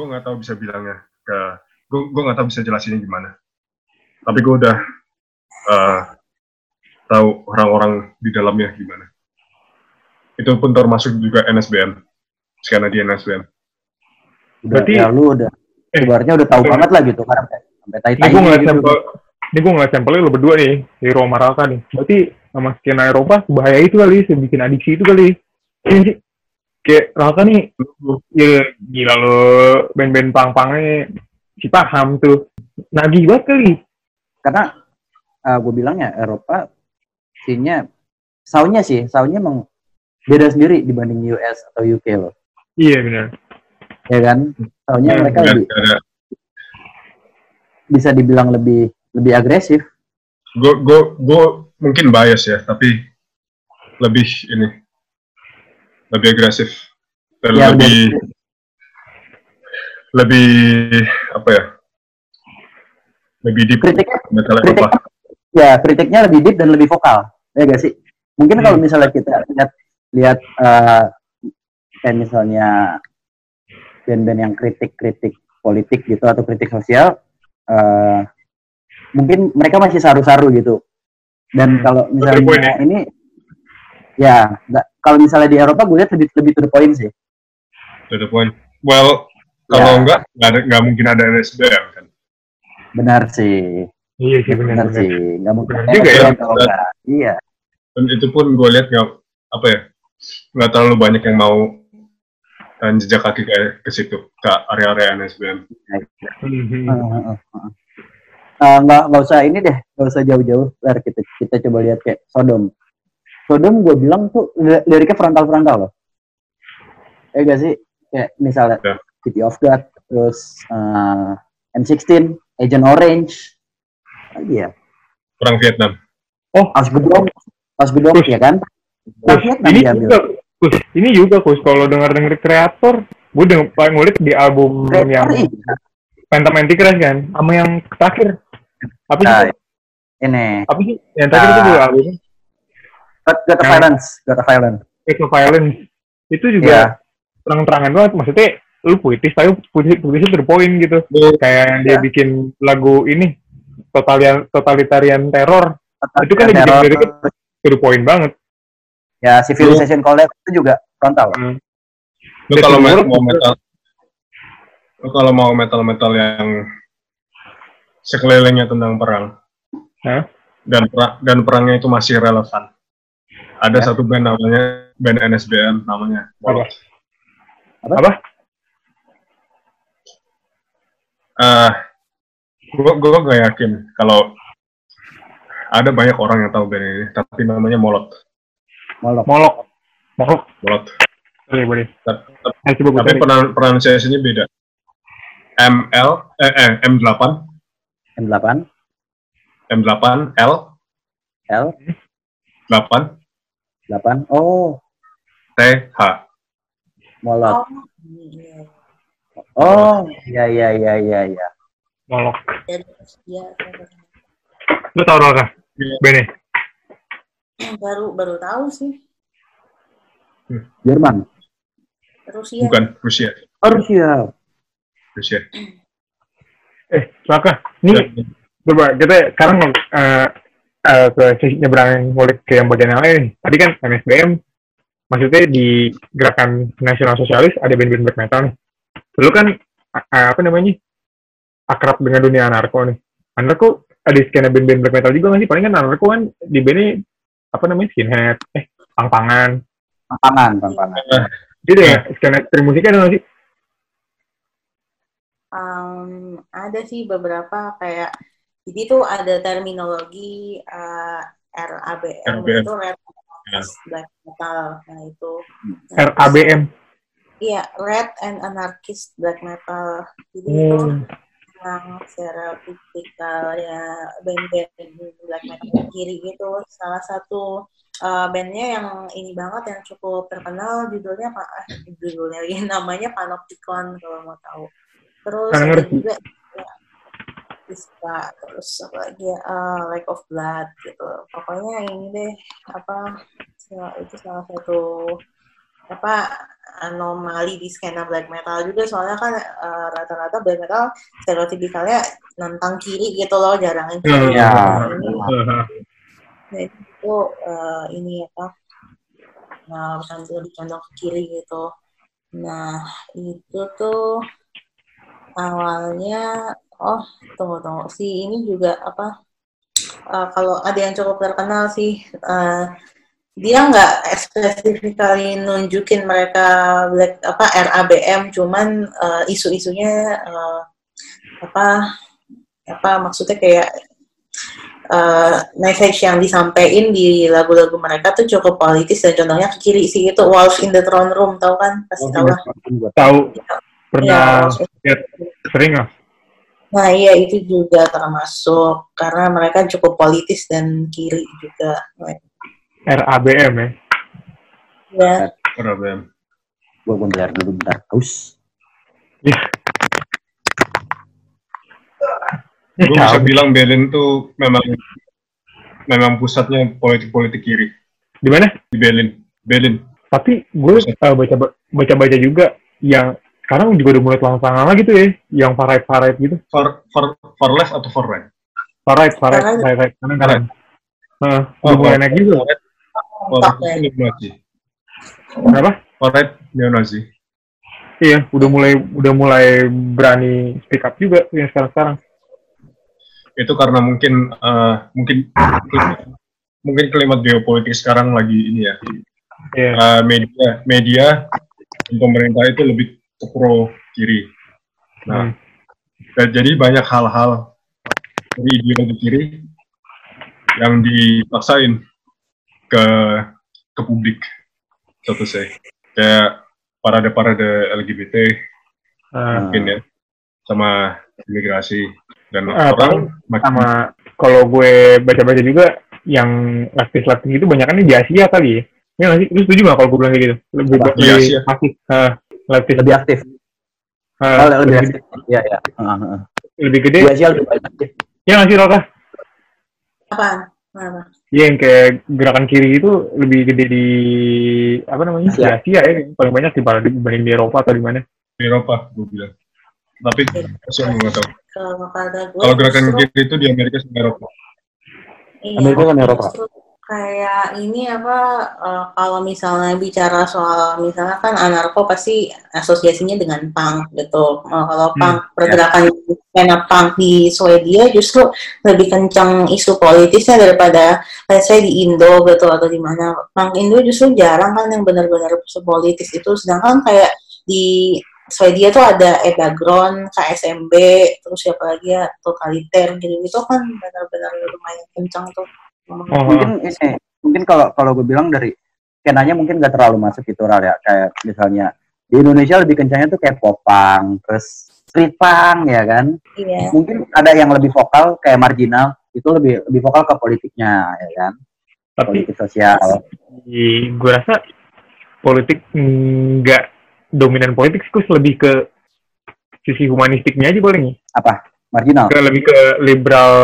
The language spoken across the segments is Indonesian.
gue nggak tahu bisa bilangnya ke gue gue nggak tahu bisa jelasinnya gimana. Tapi gue udah uh, tahu orang-orang di dalamnya gimana. Itu pun termasuk juga NSBN karena di NSBN berarti ya lu udah eh, ibaratnya udah tahu eh, banget lah gitu kan sampai tai ini gue ngeliat gitu. sampel ini gue ngeliat sampelnya lo berdua nih di Roma Ralka nih. Berarti sama skena Eropa bahaya itu kali bikin adiksi itu kali kayak Ralka nih ya gila lo band-band pang-pangnya si paham tuh nagih banget kali. Karena uh, gue bilang ya Eropa sihnya soundnya sih soundnya emang beda sendiri dibanding US atau UK loh iya benar. Ya kan? Soundnya hmm, mereka lebih bisa dibilang lebih lebih agresif. Gue gue gue mungkin bias ya tapi lebih ini lebih agresif dan ya, lebih lebih apa ya lebih deep kritiknya, kritik, ya kritiknya lebih deep dan lebih vokal ya gak sih? Mungkin hmm. kalau misalnya kita lihat lihat uh, kayak misalnya band-band yang kritik-kritik politik gitu atau kritik sosial uh, mungkin mereka masih saru-saru gitu. Dan hmm. kalau misalnya ini ya kalau misalnya di Eropa gue lihat lebih lebih to the point sih to the point well kalau ya. enggak, nggak, nggak mungkin ada NSBM kan. Benar sih. Iya sih benar, benar, sih. Nggak mungkin benar juga ya. Dan, iya. Dan itu pun gue lihat nggak apa ya nggak terlalu banyak yang mau dan jejak kaki ke, ke situ ke area-area NSBM. Uh, nggak nggak usah ini deh, nggak usah jauh-jauh. Biar kita kita coba lihat kayak Sodom. Sodom gue bilang tuh liriknya frontal-frontal loh. Eh gak sih? Kayak misalnya ya. City of God, terus uh, M16, Agent Orange, lagi ya. Perang Vietnam. Oh, Aus Gedong, Aus Gedong ya kan? Perang Vietnam ini juga, Kus, ini juga Kus, kalau dengar dengar kreator, gue denger paling ngulik di album kreator, yang iya. Phantom Antichrist kan, sama yang terakhir. Apa sih? Uh, ini. Apa sih? Yang terakhir uh, itu juga albumnya. God, God of Violence, of Violence. Of Violence. Itu juga yeah. terang-terangan banget, maksudnya lu puitis tapi puitis puitisnya terpoin gitu yeah. kayak yang dia yeah. bikin lagu ini totalian totalitarian teror Total itu kan dia bikin dari terpoin banget ya civilization collapse itu juga frontal hmm. lu kalau mau metal lu kalau mau metal metal yang sekelilingnya tentang perang huh? dan per dan perangnya itu masih relevan ada ya. satu band namanya band NSBN namanya. Apa? Apa? apa? uh, gue gue gak yakin kalau ada banyak orang yang tahu band ini tapi namanya Molot. Molot. Molot. Molot. Molot. Boleh boleh. Tapi, tapi penan pronunciasinya beda. ML eh, eh M8 M8 M8 L L. 8 8 oh T H Molot oh. Oh, iya iya iya iya iya. Molok. Lu tau Roka? Iya. Bene. Baru baru tahu sih. Hmm. Jerman. Rusia. Bukan Rusia. Oh, Rusia. Rusia. Eh, Roka, ini ya. coba kita sekarang uh, uh, ke sisi nyebrang ngulik ke yang bagian yang lain. Tadi kan NSBM, maksudnya di gerakan nasional sosialis ada band-band black metal nih. Lu kan apa namanya akrab dengan dunia anarko nih. Anarko ada skena band-band black metal juga nggak sih? Paling kan anarko kan di band apa namanya skinhead eh pang-pangan. Pang-pangan pang-pangan. Gitu ya skena ekstrim musiknya ada nggak sih? Um, ada sih beberapa kayak jadi tuh ada terminologi uh, RABM, RABM. itu red ya. black metal nah itu RABM Iya, Red and Anarchist Black Metal. Jadi hmm. itu yang secara tipikal ya band-band black metal kiri gitu. Salah satu uh, bandnya yang ini banget yang cukup terkenal judulnya apa? Eh, judulnya ya, namanya Panopticon kalau mau tahu. Terus ada juga Iska, terus apa lagi ya, uh, Like of Blood gitu. Pokoknya ini deh apa itu salah satu apa anomali di skena black metal juga soalnya kan uh, rata-rata black metal stereotipikalnya tentang kiri gitu loh jarang yang kiri. Ya. Nah, itu uh, ini apa? Nah, condong ke kiri gitu. Nah, itu tuh awalnya oh tunggu tunggu si ini juga apa uh, kalau ada yang cukup terkenal sih uh, dia nggak spesifikali nunjukin mereka black apa RABM cuman uh, isu-isunya uh, apa apa maksudnya kayak uh, message yang disampaikan di lagu-lagu mereka tuh cukup politis dan contohnya ke kiri sih itu Wolf in the Throne Room tahu kan? Pasti oh, tahu lah. Tahu. Pernah ya, sering lah Nah, iya itu juga termasuk karena mereka cukup politis dan kiri juga. RABM ya? Ya. RABM. Gua bentar dulu bentar. Haus. Ya. Gue bisa bilang Berlin tuh memang memang pusatnya politik-politik kiri. Di mana? Di Berlin. Berlin. Tapi gue uh, baca baca baca juga yang sekarang juga udah mulai telang-telang lagi tuh ya, yang far right far right gitu. Far far far left atau far right? Far right far right far right kanan kanan. Nah, udah mulai naik juga. Warnet neonazi. Kenapa? Warnet neonazi. Iya, udah mulai udah mulai berani speak up juga yang sekarang-sekarang. Itu karena mungkin uh, mungkin mungkin klimat geopolitik sekarang lagi ini ya. Yeah. Uh, media media dan pemerintah itu lebih pro kiri. Nah, hmm. jadi banyak hal-hal dari ideologi kiri yang dipaksain ke ke publik satu saya kayak parade parade LGBT ah. mungkin ya sama imigrasi dan uh, orang sama kalau gue baca-baca juga yang latih-latih itu banyak kan di Asia kali ya ya sih lu setuju nggak kalau gue bilang kayak gitu lebih di Asia. aktif uh, latih lebih aktif. Uh, oh, lebih, lebih aktif. ya ya uh, uh. lebih gede? Di Asia lebih banyak. Ya nggak sih Roka apa Iya yang kayak gerakan kiri itu lebih gede di apa namanya? Asia, Asia ya. Paling banyak di dibanding di Eropa atau di mana? Di Eropa gue bilang. Tapi saya nggak tahu. Kalau gerakan kiri itu di Amerika sama Eropa. Iya, Amerika sama Eropa kayak ini apa uh, kalau misalnya bicara soal misalnya kan anarko pasti asosiasinya dengan punk gitu. Uh, kalau hmm, punk ya. pergerakan skena punk di Swedia justru lebih kencang isu politisnya daripada let's say di Indo gitu atau di mana. Punk Indo justru jarang kan yang benar-benar politis itu sedangkan kayak di Swedia tuh ada Edagron, KSMB, terus siapa lagi ya, Totaliter gitu itu kan benar-benar lumayan kencang tuh Oh. Mungkin ini, mungkin kalau kalau gue bilang dari skenanya mungkin gak terlalu masuk itu Ral ya. Kayak misalnya di Indonesia lebih kencangnya tuh kayak popang, terus street punk ya kan. Iya. Mungkin ada yang lebih vokal kayak marginal, itu lebih lebih vokal ke politiknya ya kan. Tapi politik sosial. Gue rasa politik nggak dominan politik, sih lebih ke sisi humanistiknya aja boleh nih. Apa? Marginal. Ke lebih ke liberal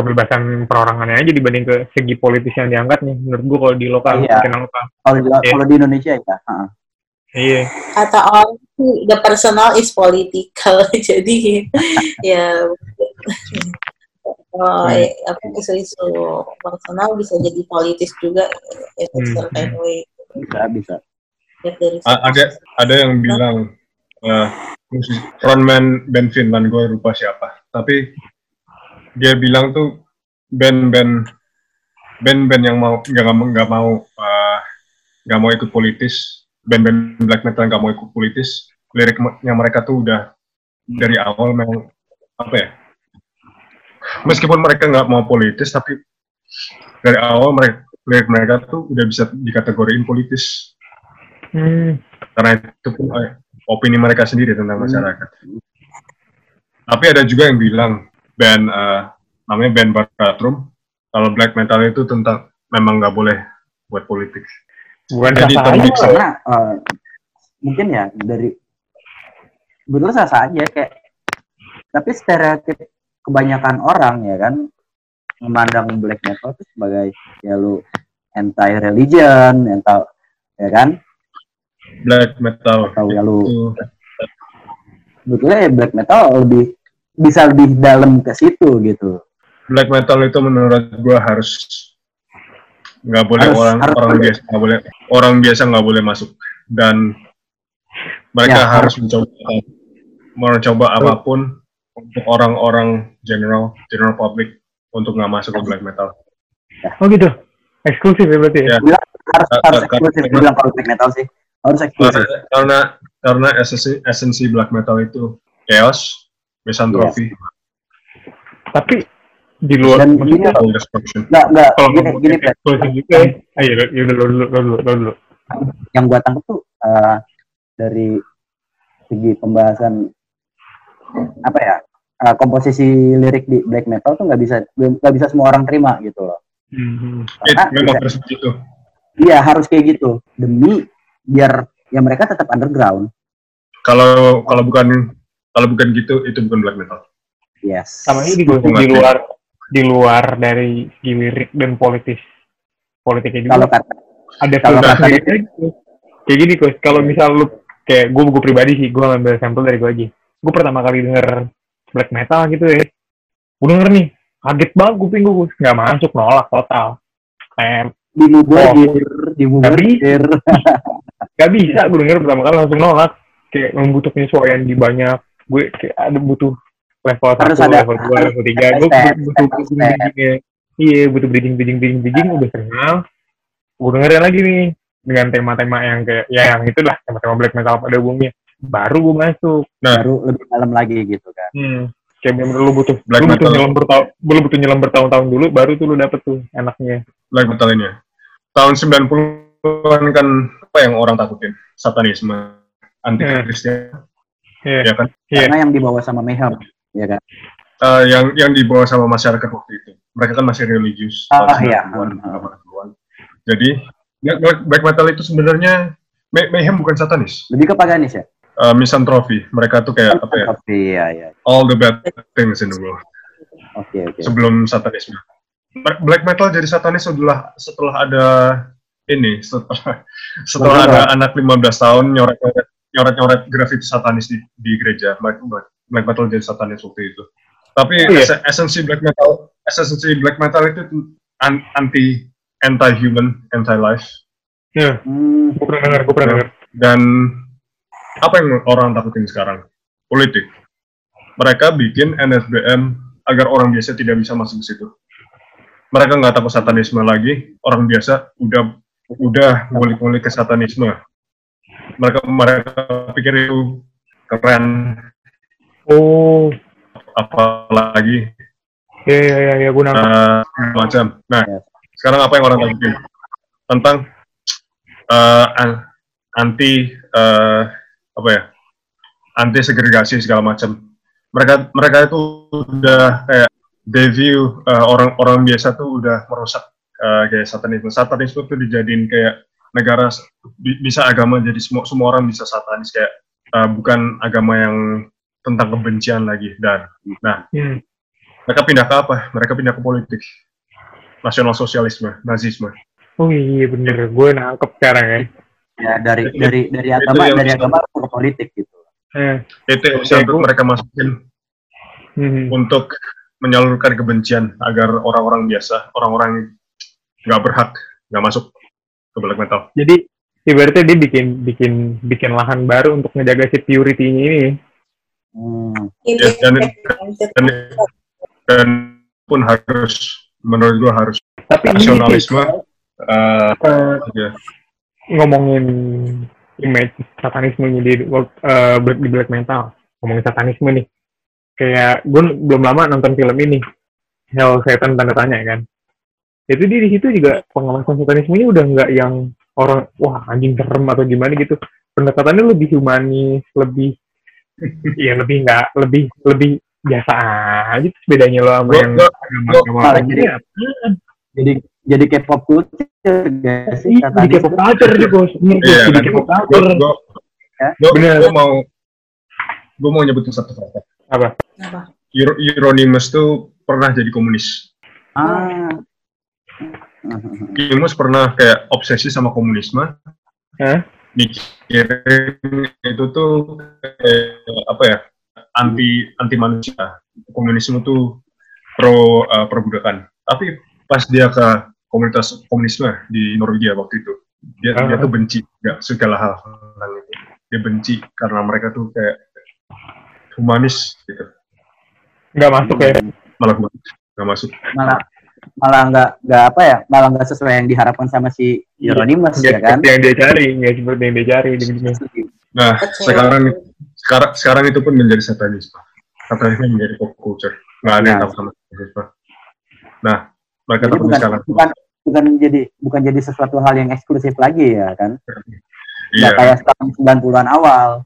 kebebasan perorangannya aja dibanding ke segi politis yang diangkat nih menurut gua kalau di lokal iya. lokal kalau di, yeah. kalau di Indonesia ya uh. iya kata orang the personal is political jadi ya oh, hmm. eh, apa isu-isu personal bisa jadi politis juga ya hmm. certain way bisa bisa ya, ada ada yang bilang uh, frontman band Finland gue lupa siapa tapi dia bilang tuh band-band band-band yang mau nggak nggak mau uh, nggak uh, mau ikut politis band-band black metal nggak mau ikut politis liriknya mereka tuh udah dari awal memang apa ya meskipun mereka nggak mau politis tapi dari awal mereka lirik mereka tuh udah bisa dikategoriin politis hmm. karena itu pun eh, opini mereka sendiri tentang masyarakat hmm. tapi ada juga yang bilang band uh, namanya band Baratrum. Kalau black metal itu tentang memang nggak boleh buat politik. Bukan Jadi karena uh, mungkin ya dari betul sah aja kayak tapi stereotip kebanyakan orang ya kan memandang black metal itu sebagai ya lu anti religion, anti ya kan black metal. Tahu ya lu. Sebetulnya ya black metal lebih bisa lebih dalam ke situ gitu. Black metal itu menurut gua harus nggak boleh harus, orang harus orang biasa nggak boleh orang biasa nggak boleh masuk dan mereka ya, harus mencoba mencoba apa pun untuk orang-orang general general public untuk nggak masuk ke black metal. Oh gitu, eksklusif ya berarti ya? ya harus harus eksklusif bilang kalau black metal sih harus eksklusif. Karena karena esensi esensi black metal itu chaos, misantropi. Yes. Tapi di luar dan ini nggak nggak gini gini eksklusif juga ya. Ayo, dulu dulu dulu dulu. Yang gua tangkap tuh uh, dari segi pembahasan apa ya uh, komposisi lirik di black metal tuh nggak bisa nggak bisa semua orang terima gitu loh. Mm-hmm. Karena memang harus begitu. Iya harus kayak gitu demi biar ya mereka tetap underground. Kalau kalau bukan kalau bukan gitu itu bukan black metal. Yes. Sama ini di, di luar di luar dari segi lirik dan politis. Politiknya juga. Kalau kata ada kalau kata kayak gini kok kalau misal lu kayak gue gue pribadi sih gue ngambil sampel dari gue aja. Gue pertama kali denger black metal gitu ya. Gue denger nih kaget banget kuping gue nggak masuk nolak total. Kayak dimubadir dimubadir gak bisa. Gue denger pertama kali langsung nolak. Kayak membutuhkan penyesuaian di banyak gue kayak ada butuh level satu level dua level tiga. Gue butuh butuh bridging iya butuh bridging bridging bridging bridging udah kenal gue dengerin lagi nih dengan tema-tema yang kayak ya yang itulah tema-tema black metal pada umumnya. Baru gue masuk. Nah. baru lebih dalam lagi gitu kan. Hmm. kayak bener lu butuh black lu butuh nyelam bertahun lu butuh nyelam bertahun-tahun dulu baru tuh lu dapet tuh enaknya. Black metal ini ya. tahun 90-an kan apa yang orang takutin? Satanisme anti kristian yeah. ya kan yeah. karena yang dibawa sama Mayhem ya kan uh, yang yang dibawa sama masyarakat waktu itu mereka kan masih religius ah, iya. jadi black metal itu sebenarnya Mayhem bukan satanis lebih ke paganis ya uh, misantropi. Mereka tuh kayak apa ya? Iya, iya. All the bad things in the world. Oke, okay, oke. Okay. Sebelum satanisme. Black metal jadi satanis setelah setelah ada ini setelah setelah ada anak 15 tahun nyoret-nyoret nyoret-nyoret grafiti satanis di, di gereja. Black, black metal jadi satanis waktu itu. Tapi oh, iya. esensi black metal esensi black metal itu anti anti human, anti life. Iya. Hmm. Gue pernah dengar, gue pernah dengar. Dan apa yang orang takutin sekarang? Politik. Mereka bikin NSBM agar orang biasa tidak bisa masuk ke situ. Mereka nggak takut satanisme lagi, orang biasa udah udah ngulik-ngulik ke satanisme. Mereka mereka pikir itu keren. Oh, apalagi. Ya ya ya, ya guna. Uh, macam. Nah, sekarang apa yang orang takutin tentang uh, anti uh, apa ya? Anti segregasi segala macam. Mereka mereka itu udah kayak deview uh, orang-orang biasa tuh udah merusak uh, kayak satanisme. Satanisme tuh dijadiin kayak negara bisa agama jadi semua semua orang bisa satanis kayak uh, bukan agama yang tentang kebencian lagi dan nah hmm. mereka pindah ke apa? Mereka pindah ke politik. Nasional sosialisme nazisme. Oh iya bener. Gue nangkep sekarang ya ya dari itu, dari dari agama dari agama ke politik gitu. Eh, itu yang bisa untuk mereka masukin. Hmm. untuk menyalurkan kebencian agar orang-orang biasa orang-orang nggak berhak nggak masuk ke black metal. Jadi ibaratnya dia bikin bikin bikin lahan baru untuk ngejaga si purity-nya ini. Hmm. ya, dan, dan, dan pun harus menurut gua harus tapi nasionalisme uh, uh, ya ngomongin image satanisme di uh, di black metal. Ngomongin satanisme nih. Kayak gue belum lama nonton film ini. Hell Satan tanda tanya kan itu dia di situ juga pengalaman satanismenya udah nggak yang orang wah anjing serem atau gimana gitu pendekatannya lebih humanis lebih ya lebih nggak lebih lebih biasa aja bedanya lo sama yang agama-agama jadi jadi K-pop culture gak sih? Iya, jadi K-pop culture bos. Iya, jadi K-pop culture. Gue gue mau gue mau nyebutin satu fakta. Apa? Apa? Euronymous tuh pernah jadi komunis. Ah. Euronymous pernah kayak obsesi sama komunisme. Mikirin itu tuh eh, apa ya anti anti manusia. Komunisme tuh pro uh, perbudakan. Tapi pas dia ke komunitas komunisme di Norwegia waktu itu dia uh -huh. dia tuh benci nggak segala hal tentang itu. Dia benci karena mereka tuh kayak humanis gitu. Nggak masuk ya? Malah nggak masuk. Malah malah nggak nggak apa ya malah nggak sesuai yang diharapkan sama si Hieronymus ya, ya kan? yang dia cari nggak seperti yang dia cari nah sekarang sekarang sekarang itu pun menjadi satanisme satanisme menjadi pop culture. Nggak ada yang nah. tahu sama satanisme nah mereka Jadi bukan, sekarang. bukan bukan jadi bukan jadi sesuatu hal yang eksklusif lagi ya kan? Iya. kayak tahun 90-an awal.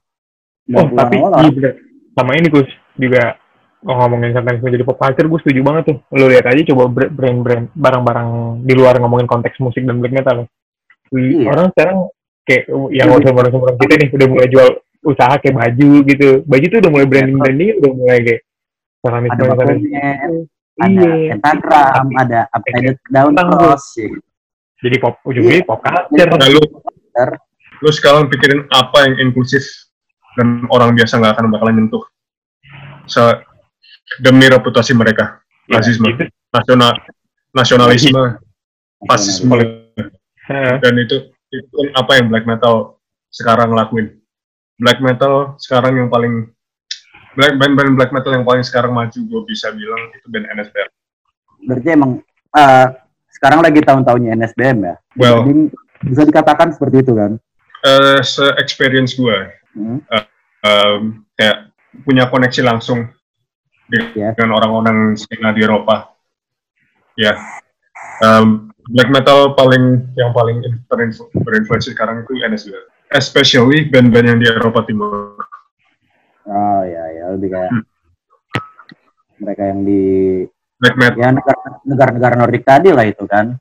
90 oh tapi awal, iya, sama ini Gus juga oh, ngomongin satanisme jadi pop culture gue setuju banget tuh lo lihat aja coba brand-brand barang-barang di luar ngomongin konteks musik dan black metal iya. orang sekarang kayak yang iya. orang-orang kita nih udah mulai jual usaha kayak baju gitu baju tuh udah mulai branding branding udah mulai kayak satanisme ada satanisme ada iya. pentagram ada upside down cross gitu. jadi pop ujungnya iya. pop culture lalu lu sekarang pikirin apa yang inklusif dan orang biasa nggak akan bakalan nyentuh so, demi reputasi mereka. Ya, rasisme. itu. nasional nasionalisme. Fasisme. Dan itu itu apa yang black metal sekarang lakuin. Black metal sekarang yang paling black band band black metal yang paling sekarang maju gue bisa bilang itu band NSBM berarti emang uh, sekarang lagi tahun-tahunnya NSBM ya? Well Jadi, bisa dikatakan seperti itu kan? Uh, se experience gue hmm. uh, um, kayak punya koneksi langsung. Iya. Dengan orang-orang skena di Eropa. Ya, um, black metal paling yang paling berinfluensi sekarang itu NSB, especially band-band yang di Eropa Timur. Oh ya ya lebih kayak hmm. mereka yang di black metal. Ya negara-negara Nordik tadi lah itu kan.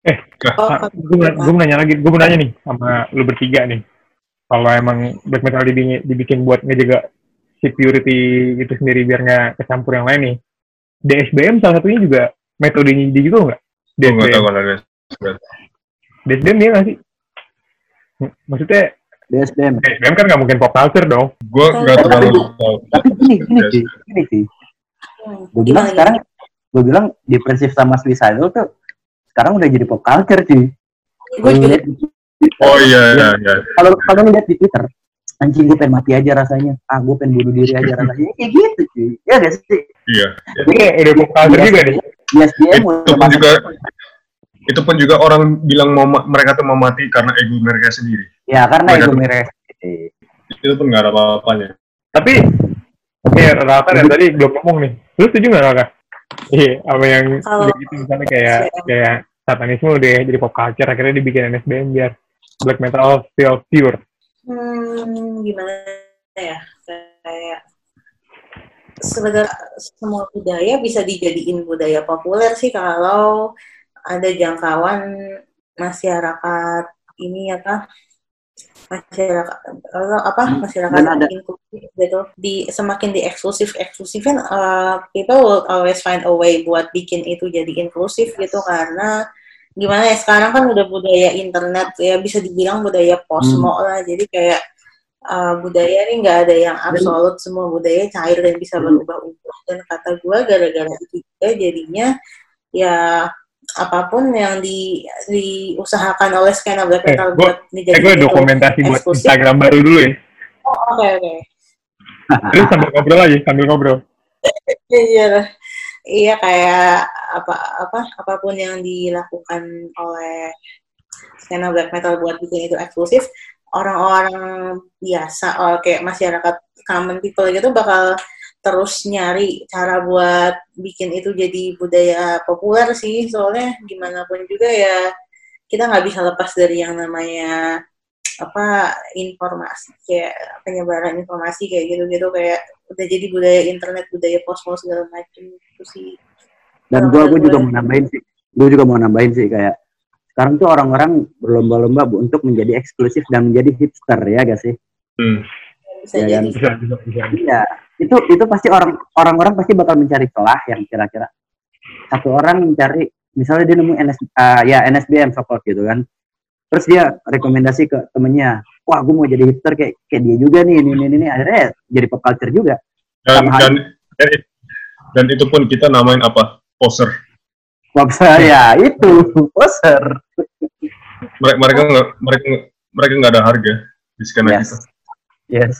Eh, oh, gue, gue mau nanya lagi, gue mau nanya nih sama lu bertiga nih. Kalau emang black metal dibikin, dibikin buat ngejaga security itu sendiri biar nggak kecampur yang lain nih. DSBM salah satunya juga metodenya dia juga nggak? DSBM. Gue tahu kalau DSBM. DSBM dia nggak sih? Maksudnya DSBM. DSBM kan nggak mungkin pop culture dong. Gue nggak terlalu tahu. Tapi gini, gini sih, gini sih. Gue bilang sekarang, gue bilang depresif sama suicidal tuh sekarang udah jadi pop culture sih. Gue Oh iya iya iya. Kalau kalau ngeliat di Twitter, anjing gue pengen mati aja rasanya. Ah gue pengen bunuh diri aja rasanya. Kayak gitu cuy. Ya gak sih? Iya. Ini udah bukan juga nih yes dia itu pun juga itu pun juga orang bilang mau mereka tuh mau mati karena ego mereka sendiri. Ya karena mereka ego mereka sendiri. Itu pun gak ada apa-apanya. Tapi oke Raka yang tadi belum ngomong nih. Lu setuju gak Raka? Iya apa yang oh. gitu misalnya kayak kayak satanisme udah jadi pop culture akhirnya dibikin NSBM biar black metal feel pure hmm, gimana ya? Kayak sebenarnya semua budaya bisa dijadiin budaya populer sih kalau ada jangkauan masyarakat ini ya kah masyarakat apa hmm, masyarakat inklusif gitu. Di semakin di eksklusif eksklusifin uh, people will always find a way buat bikin itu jadi inklusif gitu karena gimana ya sekarang kan udah budaya internet ya bisa dibilang budaya posmo hmm. lah jadi kayak uh, budaya ini nggak ada yang absolut semua budaya cair dan bisa hmm. berubah-ubah dan kata gue gara-gara itu juga jadinya ya apa pun yang di diusahakan oleh skena black metal eh, buat eh, gue dokumentasi buat eksklusif. Instagram baru dulu ya oh oke okay, oke okay. terus sambil ngobrol lagi sambil ngobrol iya iya kayak apa apa apa pun yang dilakukan oleh skena black metal buat bikin itu eksklusif orang-orang biasa oh, kayak masyarakat common people gitu bakal terus nyari cara buat bikin itu jadi budaya populer sih. Soalnya gimana pun juga ya kita nggak bisa lepas dari yang namanya apa informasi kayak penyebaran informasi kayak gitu-gitu kayak udah jadi budaya internet budaya posmo segala macam itu sih dan gue gue juga mau nambahin sih. Gue juga mau nambahin sih kayak sekarang tuh orang-orang berlomba-lomba untuk menjadi eksklusif dan menjadi hipster ya gak sih? Hmm. bisa ya, jadi. Bisa, bisa, bisa. Iya, itu itu pasti orang orang-orang pasti bakal mencari celah yang kira-kira satu orang mencari misalnya dia nemu NS uh, ya NSBM support gitu kan. Terus dia rekomendasi ke temennya wah gue mau jadi hipster kayak kayak dia juga nih ini ini ini. Akhirnya jadi pop culture juga. Dan dan, dan dan itu pun kita namain apa poser. Poser ya itu poser. Mereka mereka nggak mereka mereka nggak ada harga di skena yes. kita. Yes.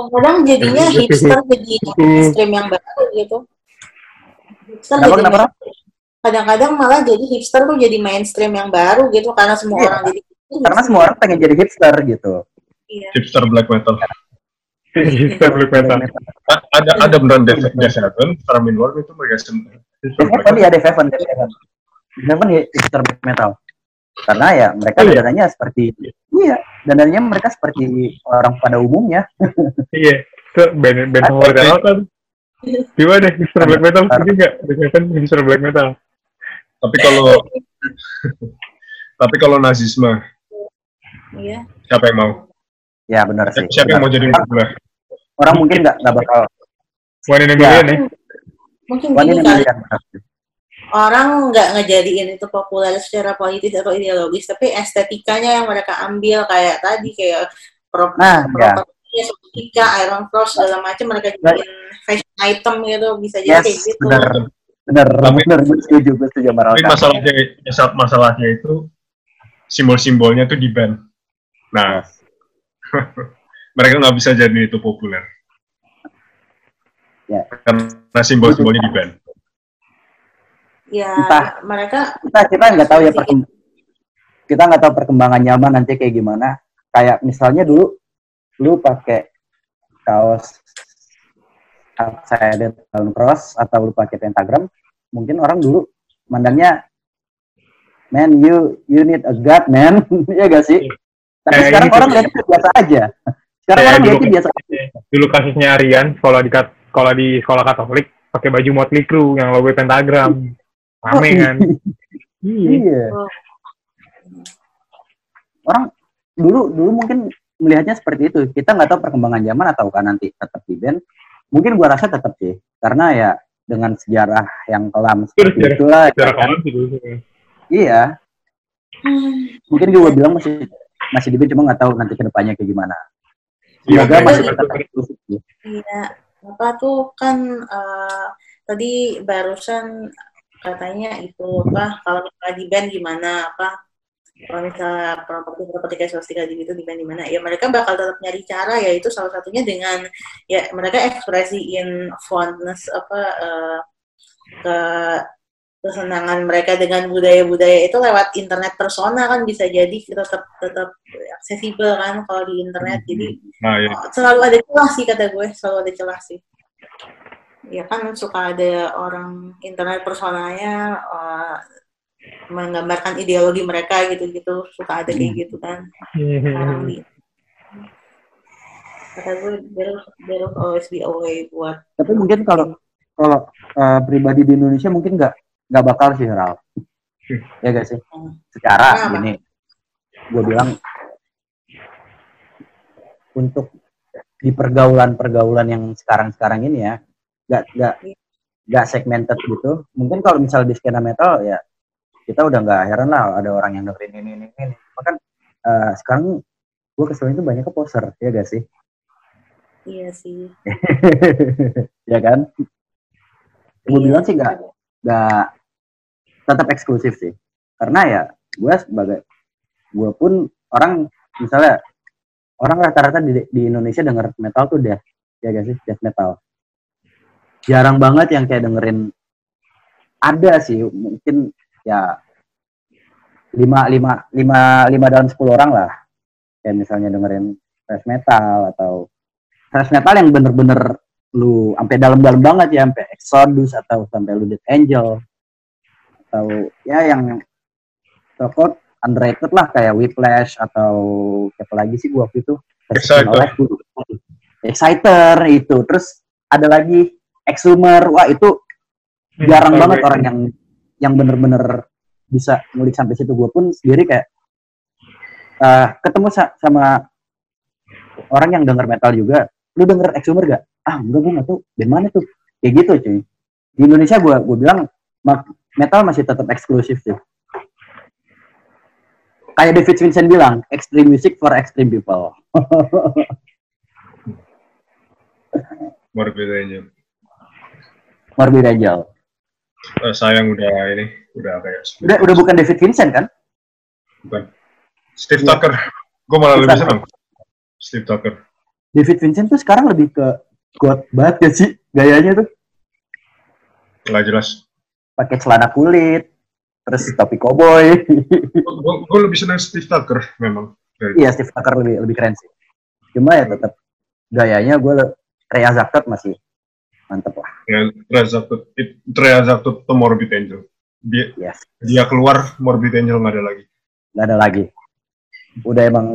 Kadang jadinya hipster jadi mainstream yang baru gitu. Hipster jadi kadang-kadang malah jadi hipster tuh jadi mainstream yang baru gitu karena semua iya. orang jadi karena semua orang pengen jadi hipster gitu. Iya. hipster black metal. Hipster black metal. Ada ada beneran Dev Seven Starmin World itu mereka Seven ya Dev Seven Dev Seven. Seven hipster black metal. Karena ya mereka oh, iya. dananya seperti iya dananya mereka seperti orang pada umumnya. Iya. So, band band favorit kan gimana hipster black metal? Ini enggak Seven hipster black metal? Tapi kalau tapi kalau nazisme iya. siapa yang mau? Ya benar sih. Siapa yang mau jadi populer orang mungkin nggak nggak bakal one in a million ya, mungkin a million orang nggak ngejadiin itu populer secara politis atau ideologis tapi estetikanya yang mereka ambil kayak tadi kayak pro nah, ya. estetika Iron Cross segala macam mereka jadiin fashion item gitu bisa jadi yes, kayak gitu. benar. Benar benar. Setuju gue setuju tapi masalahnya masalahnya itu simbol-simbolnya tuh di band nah. Mereka nggak bisa jadi itu populer ya. karena simbol-simbolnya di band ya Entah. mereka kita kita nggak tahu ya perkemb kita nggak tahu perkembangan nyaman nanti kayak gimana. Kayak misalnya dulu lu pakai kaos saya tahun cross atau lu pakai pentagram mungkin orang dulu mandangnya man you you need a god man. Ya gak sih? Tapi eh, sekarang orang lihat biasa aja. Sekarang eh, orang lihat biasa aja. dulu kasusnya Arian sekolah di sekolah di sekolah Katolik pakai baju Motley Crue yang logo pentagram. Rame kan? Iya. iya. Orang dulu dulu mungkin melihatnya seperti itu. Kita nggak tahu perkembangan zaman atau kan nanti tetap di band. Mungkin gua rasa tetap sih. Karena ya dengan sejarah yang kelam seperti sejarah, itulah ya sejarah kan? iya. Mungkin gue bilang masih masih di band cuma nggak tahu nanti ke depannya kayak gimana. Iya, semoga ya, masih tetap iya apa tuh kan uh, tadi barusan katanya itu apa kalau misalnya di band gimana apa kalau misalnya properti properti kayak swastika gitu di band gimana ya mereka bakal tetap nyari cara ya itu salah satunya dengan ya mereka ekspresiin fondness apa uh, ke kesenangan mereka dengan budaya-budaya itu lewat internet persona kan bisa jadi tetap tetap aksesibel kan kalau di internet. Jadi nah, ya. selalu ada celah sih kata gue selalu ada celah sih. Ya kan suka ada orang internet personanya uh, menggambarkan ideologi mereka gitu-gitu suka ada kayak gitu kan. Sekarang di kata gue there, there always be a way buat tapi mungkin kalau kalau uh, pribadi di Indonesia mungkin nggak nggak bakal sih Ral ya gak sih? Secara nah, gini gue bilang untuk di pergaulan-pergaulan yang sekarang-sekarang ini ya nggak nggak nggak segmented gitu. Mungkin kalau misal di skena metal ya kita udah nggak heran lah ada orang yang dengerin ini ini ini. Bahkan uh, sekarang gue kesel itu banyak ke poser ya gak sih? Iya sih. Ya kan? Gue iya, bilang sih nggak nggak tetap eksklusif sih. Karena ya gue sebagai gue pun orang misalnya orang rata-rata di, di Indonesia denger metal tuh deh ya gak sih? Death metal. Jarang banget yang kayak dengerin ada sih mungkin ya lima lima lima lima dalam sepuluh orang lah. Kayak misalnya dengerin thrash metal atau thrash metal yang bener-bener lu sampai dalam-dalam banget ya sampai Exodus atau sampai lu Dead Angel atau ya yang toko underrated lah kayak Whiplash atau siapa lagi sih gua waktu itu? Exciter. Exciter itu. Terus ada lagi exhumer. Wah itu hmm, jarang hmm, banget orang yang yang bener-bener bisa ngulik sampai situ. Gue pun sendiri kayak uh, ketemu sa sama orang yang denger metal juga. Lu denger exhumer gak? Ah enggak gue gak tuh band mana tuh? Kayak gitu cuy. Di Indonesia gue gue bilang metal masih tetap eksklusif sih kayak David Vincent bilang, extreme music for extreme people. Morbid Angel. Morbid Angel. Uh, sayang udah ini, udah kayak. Udah, udah bukan David Vincent kan? Bukan. Steve yeah. Tucker. Gue malah Steve lebih senang. Steve Tucker. David Vincent tuh sekarang lebih ke god banget gak sih gayanya tuh? Gak jelas. Pakai celana kulit, terus topi cowboy. gue lebih senang Steve Tucker memang. Iya Steve Tucker lebih lebih keren sih. Cuma ya tetap gayanya gue Rhea Zaktot masih mantep lah. Ya, Rhea Zaktot, Zaktot itu Morbid Angel. Dia, yes. dia keluar Morbid Angel nggak ada lagi. Nggak ada lagi. Udah emang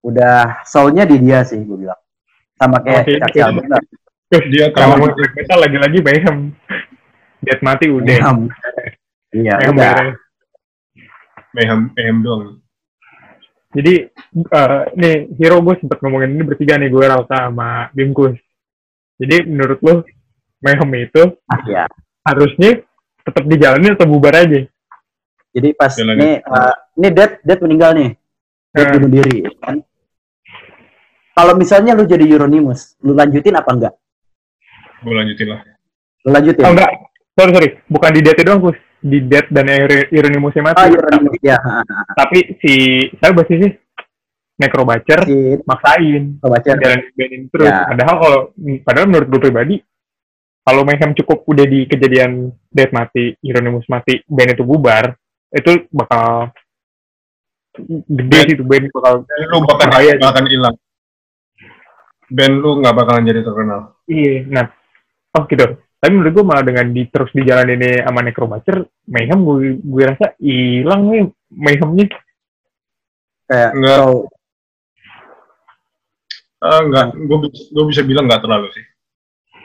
udah soulnya di dia sih gue bilang. Sama kayak okay, Kak okay. Dia kalau mau metal lagi-lagi Mayhem. Dead mati udah. Mayhem. Iya, udah. Mayhem, Mayhem doang. Jadi uh, nih hero gue sempat ngomongin ini bertiga nih gue Rauta sama Bimkus. Jadi menurut lo Mayhem itu ah, ya. harusnya tetap dijalani atau bubar aja? Jadi pas Jalan ini uh, ini Dead Dead meninggal nih. Dead hmm. bunuh diri kan. Kalau misalnya lu jadi Euronymous, lu lanjutin apa enggak? Gue lanjutin lah. Lu lanjutin? Oh enggak. Sorry, sorry. Bukan di Dead doang, Kus di Dead dan Euronymous mati. Oh, Euronymous, ya. Tapi si saya basis sih Necrobacer si, maksain Necrobacer jalan bandin terus. Ya. Padahal kalau padahal menurut gue pribadi kalau Mayhem cukup udah di kejadian Dead mati, Euronymous mati, band itu bubar, itu bakal gede sih itu band bakal lu bakal bahaya akan hilang. Band lu nggak bakalan jadi terkenal. Iya, nah, oh gitu tapi menurut gue malah dengan di, terus di jalan ini sama Necrobacer Mayhem gue gue rasa hilang nih Mayhemnya. Kayak enggak. so, uh, enggak. Gue gue bisa bilang enggak terlalu sih.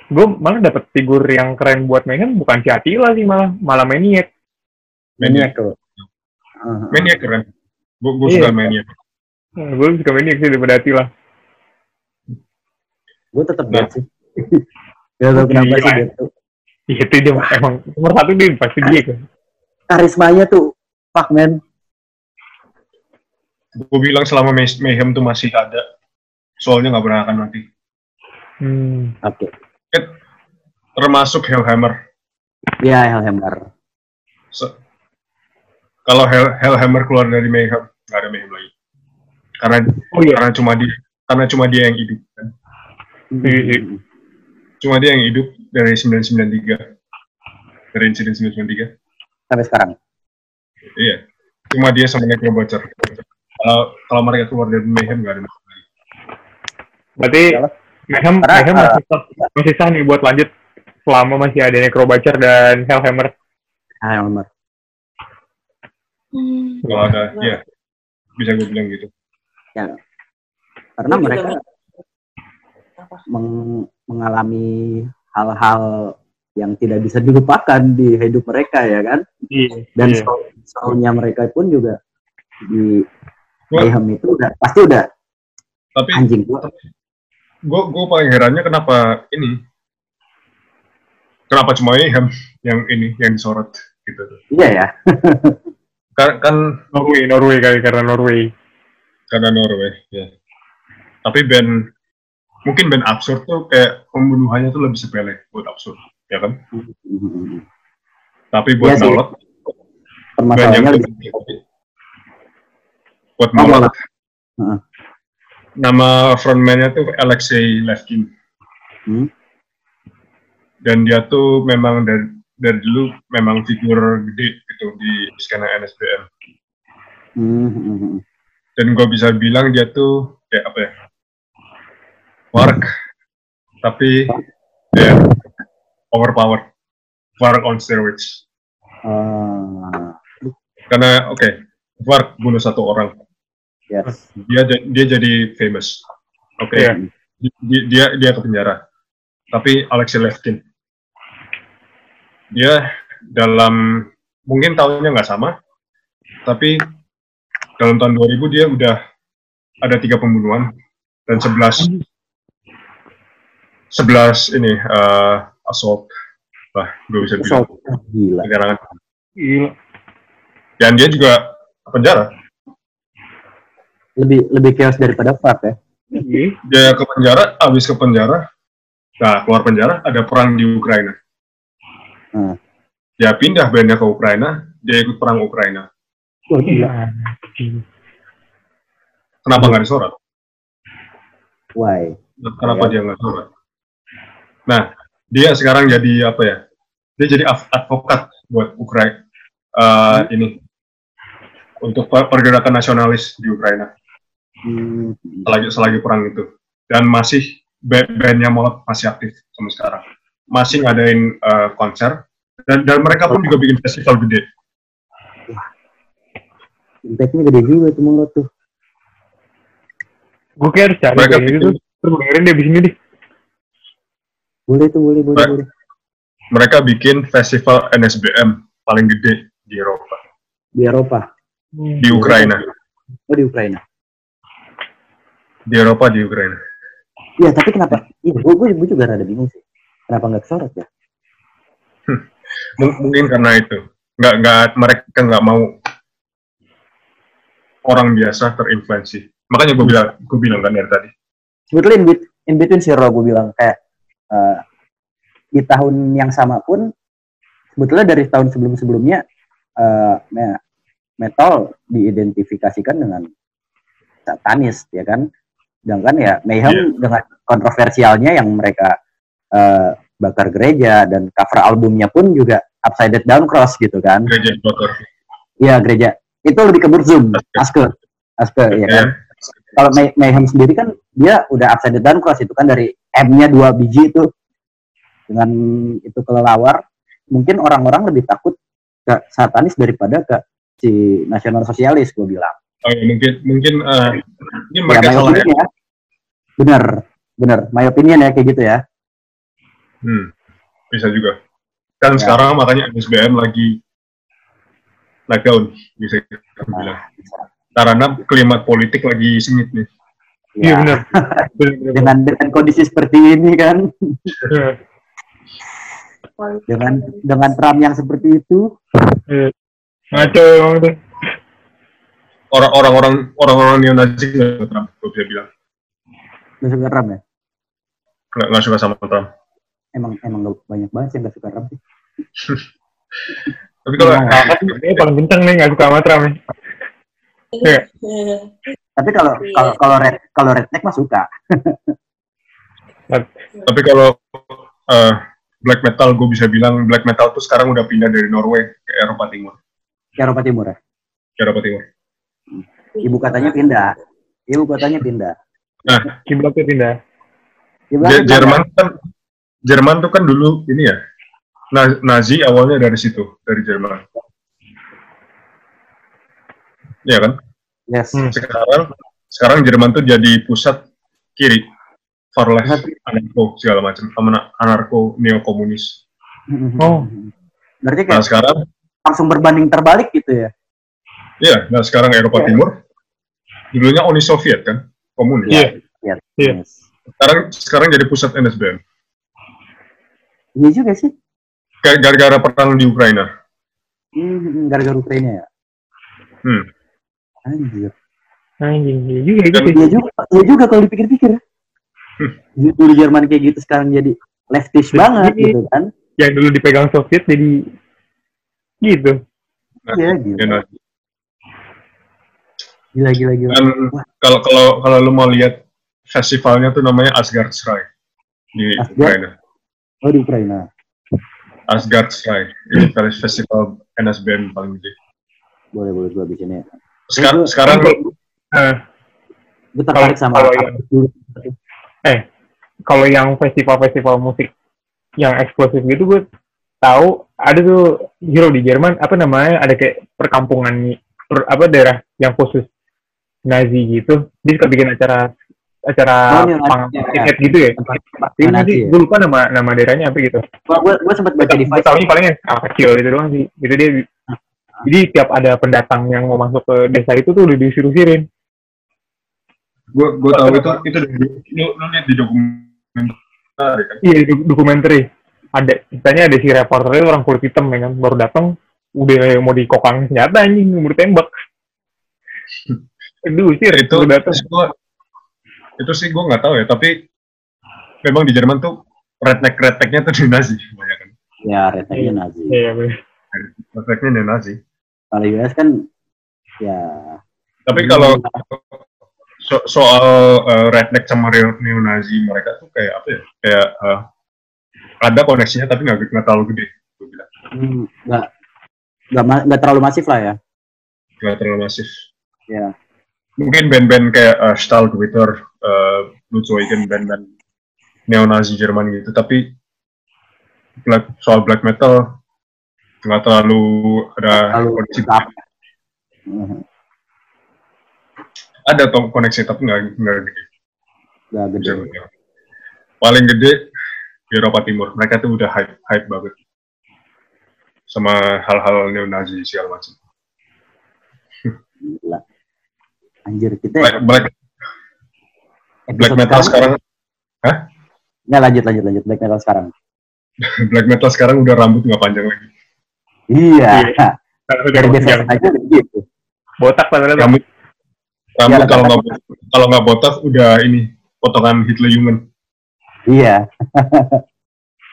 Gue malah dapet figur yang keren buat Mayhem bukan si Attila sih malah malah Maniac. Maniac tuh. Uh-huh. Maniac keren. Gue gue suka iya. Maniac uh, gue suka Maniac sih daripada Attila. Gue tetap nah. sih Gak tau kenapa sih dia tuh. Iya itu dia emang nomor satu dia pasti dia kan. Karismanya tuh, fuck man. Gue bilang selama Mayhem tuh masih ada, soalnya nggak pernah akan mati. Hmm. Oke. Okay. Termasuk Hellhammer. Iya Hellhammer. So, kalau Hell, Hellhammer keluar dari Mayhem, nggak ada Mayhem lagi. Karena oh, iya. karena cuma dia karena cuma dia yang hidup kan. Hmm cuma dia yang hidup dari 993 dari insiden 993 sampai sekarang? Iya. Cuma dia sama Necro Bocor. Kalau kalau mereka keluar dari Mayhem nggak ada masalah. Berarti Mayhem, Mayhem masih, masih sah nih buat lanjut selama masih ada Necro Bocor dan Hellhammer. Hellhammer hmm. kalau ada ya bisa gue bilang gitu. Ya. Karena mereka meng mengalami hal-hal yang tidak bisa dilupakan di hidup mereka ya kan? Iya, dan iya. soalnya mereka pun juga di Mayhem itu udah pasti udah tapi anjing. gua gue gue paling herannya kenapa ini? Kenapa cuma Mayhem yang ini yang disorot gitu iya ya. Kan, kan Norway Norway kali karena Norway. Karena Norway ya. Tapi band mungkin band absurd tuh kayak pembunuhannya tuh lebih sepele buat absurd ya kan? Tapi buat ya nolot band yang lebih... buat nolot uh. nama frontman-nya tuh Alexei Levkin. Hmm? dan dia tuh memang dari dari dulu memang figur gede gitu di skena NSBM hmm. dan gue bisa bilang dia tuh kayak apa ya work tapi ya yeah, overpowered work on steroids uh. karena oke okay, work bunuh satu orang yes. dia dia jadi famous oke okay. yeah. dia, dia dia ke penjara tapi Alexei Levkin dia dalam mungkin tahunnya nggak sama tapi dalam tahun 2000 dia udah ada tiga pembunuhan dan sebelas sebelas ini uh, assault lah gue bisa bilang gila penyerangan gila dan dia juga penjara lebih lebih chaos daripada Fat ya. Iya. Dia ke penjara, habis ke penjara, nah keluar penjara ada perang di Ukraina. Hmm. Dia pindah bandnya ke Ukraina, dia ikut perang Ukraina. Oh, iya. Kenapa nggak disorot? Why? Kenapa dia nggak disorot? Nah, dia sekarang jadi apa ya? Dia jadi advokat buat Ukraina uh, hmm. ini. Untuk pergerakan nasionalis di Ukraina. Hmm. selagi selagi perang itu. Dan masih band-bandnya Molot masih aktif sampai sekarang. Masih ngadain uh, konser. Dan dan mereka pun juga bikin festival gede. Impactnya gede juga tuh Molot tuh gue kayak harus cari mereka gitu. terus dengerin deh di sini deh boleh tuh boleh boleh boleh mereka bikin festival NSBM paling gede di Eropa di Eropa di Ukraina oh di Ukraina di Eropa di Ukraina. Iya, tapi kenapa? Iya, gue, gue, gue juga rada bingung sih. Kenapa nggak kesorot ya? Hmm. mungkin karena itu. Nggak, nggak, mereka nggak mau orang biasa terinfluensi. Makanya gue bilang, gue bilang kan dari tadi. Sebetulnya in, in between zero gue bilang kayak uh, di tahun yang sama pun sebetulnya dari tahun sebelum-sebelumnya uh, metal diidentifikasikan dengan satanis ya kan Sedangkan ya Mayhem yeah. dengan kontroversialnya yang mereka uh, bakar gereja dan cover albumnya pun juga upside down cross gitu kan. Gereja bakar. Iya gereja. Itu lebih ke Burzum, Aske. Aske ya kan. Kalau May Mayhem sendiri kan dia udah upside down cross itu kan dari M-nya dua biji itu dengan itu kelelawar. Mungkin orang-orang lebih takut ke satanis daripada ke si nasional sosialis gue bilang. Oh, ya, mungkin mungkin uh, ini mereka ya, salah ya. ya. Benar, benar. My opinion ya kayak gitu ya. Hmm, bisa juga. Dan ya. sekarang makanya SBM lagi daun, bisa kita nah, bilang. Karena klimat politik lagi sengit nih. Iya ya. benar. dengan dengan kondisi seperti ini kan. dengan dengan Trump yang seperti itu. Iya. Ngaco emang tuh orang-orang orang-orang neo-Nazi nggak suka Trump, gue bisa bilang. Nggak suka Trump ya? Nggak, nggak suka sama Trump. Emang emang gak banyak banget sih nggak suka Trump sih. Tapi kalau nah, ini paling kenceng nih nggak suka sama Trump nih. Yeah. Tapi kalau kalau kalau red kalau redneck mah suka. Tapi kalau uh, black metal gue bisa bilang black metal tuh sekarang udah pindah dari Norway ke Eropa Timur. Ke Eropa Timur ya? Ke Eropa Timur. Ibu katanya pindah. Ibu katanya pindah. Nah, kiblatnya pindah. Kiblatnya Jerman kan Jerman tuh kan dulu ini ya. Nazi awalnya dari situ, dari Jerman. Iya kan? Yes. Hmm. Sekarang sekarang Jerman tuh jadi pusat kiri, far left, anarko segala macam, anarko neo komunis. Mm-hmm. Oh. Berarti kayak nah, sekarang langsung berbanding terbalik gitu ya? Iya, nah sekarang Eropa yeah. Timur, dulunya Uni Soviet kan, komunis. Iya. Yeah. Yeah. Sekarang sekarang jadi pusat NSBM. Iya juga sih. Gara-gara perang di Ukraina. Hmm, gara-gara Ukraina ya. Hmm. Anjir. Anjir, iya juga gitu. Iya juga, iya juga kalau dipikir-pikir ya. Hmm. Dulu Jerman kayak gitu sekarang jadi leftish banget gitu kan. Yang dulu dipegang Soviet jadi gitu. Iya, gitu. Gila gila gila. Dan kalau kalau kalau lu mau lihat festivalnya tuh namanya Asgard Shrine di Asgard? Ukraina. Oh di Ukraina. Asgard Shrine. Ini festival NSBM paling gede. Boleh boleh gua bikin ya. Sekarang sekarang uh, gue tertarik sama kalau yang, eh kalau yang festival-festival musik yang eksklusif gitu gue tahu ada tuh hero di Jerman apa namanya ada kayak perkampungan per, apa daerah yang khusus Nazi gitu. Dia suka bikin acara acara oh, iya, pang ya, ya. gitu ya? Ini nanti ya. gue lupa nama nama daerahnya apa gitu. Gue gue sempat baca di Facebook tahu palingnya ah, kecil itu doang sih. Gitu dia jadi tiap ada pendatang yang mau masuk ke desa itu tuh udah disuruh-sirin gue gue tahu itu itu lu lu lihat di dokumenter kan iya di dokumenter ada misalnya ada si reporternya orang kulit hitam ya kan? Baru datang udah mau dikokang senjata anjing mau tembak. Diusir itu itu sih gue nggak tahu ya tapi memang di Jerman tuh redneck rednecknya tuh di Nazi kan? Ya rednecknya Nazi. Iya benar rednecknya di Nazi kalau US kan ya tapi kalau so soal uh, redneck sama neo Nazi mereka tuh kayak apa ya? Kayak uh, ada koneksinya tapi nggak nggak terlalu gede gue bilang. Hmm, nggak nggak nggak terlalu masif lah ya. Nggak terlalu masif. Ya. Mungkin band-band kayak uh, Stahl Twitter uh, Blutzoigen band-band neo-Nazi Jerman gitu. Tapi black, soal black metal nggak terlalu ada terlalu koneksi. mm-hmm. ada toh koneksi tapi nggak nggak gede. Nggak gede. Paling gede di Eropa Timur. Mereka tuh udah hype hype banget. Sama hal-hal neo-Nazi segala macam. Anjir, kita Black, black, black metal sekarang, hah? Nggak, lanjut, lanjut, lanjut. Black metal sekarang. black metal sekarang udah rambut nggak panjang lagi. Iya. Dari biasa aja gitu. Botak padahal rambut. Rambut ya, kalau nggak kalau nggak botak udah ini potongan Hitler Human. Iya.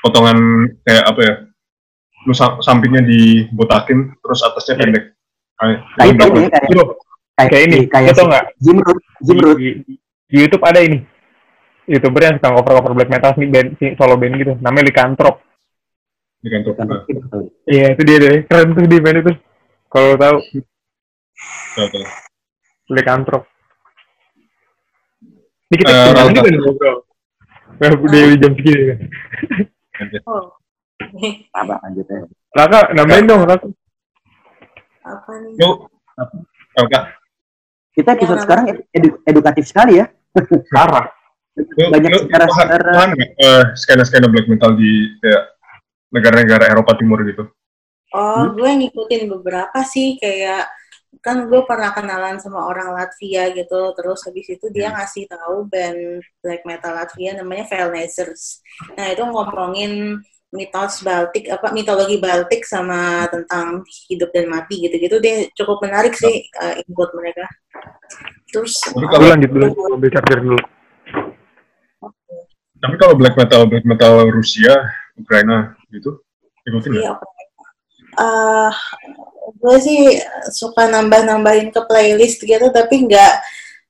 potongan kayak apa ya? Lu sampingnya dibotakin, terus atasnya iya. pendek. Kayak, kayak ini, kayak, kayak, kayak ini kayak tau nggak Jimrut Jimrut di, di, di, YouTube ada ini youtuber yang suka cover cover black metal nih band solo band gitu namanya Likantrop Likantrop iya itu dia deh keren tuh di band itu kalau tahu tahu Likantrop ini kita uh, ini kan ngobrol Nah, udah jam segini kan. Oh. Apa lanjut ya? Raka, nambahin dong, Raka. Apa nih? Yuk. Raka. Kita episode ya, sekarang edu edukatif sekali ya. Parah. Banyak secara-secara uh, skena-skena black metal di negara-negara Eropa Timur gitu. Oh, hmm? gue ngikutin beberapa sih kayak kan gue pernah kenalan sama orang Latvia gitu terus habis itu dia hmm. ngasih tahu band black metal Latvia namanya Velnazers. Nah itu ngomongin mitos Baltik apa mitologi Baltik sama tentang hidup dan mati gitu-gitu dia cukup menarik sih uh, input mereka. Terus Tapi kalau lanjut dulu ambil charger dulu. Tapi kalau black metal black metal Rusia, Ukraina gitu? Ikutin Iya. Uh, gue sih suka nambah-nambahin ke playlist gitu tapi nggak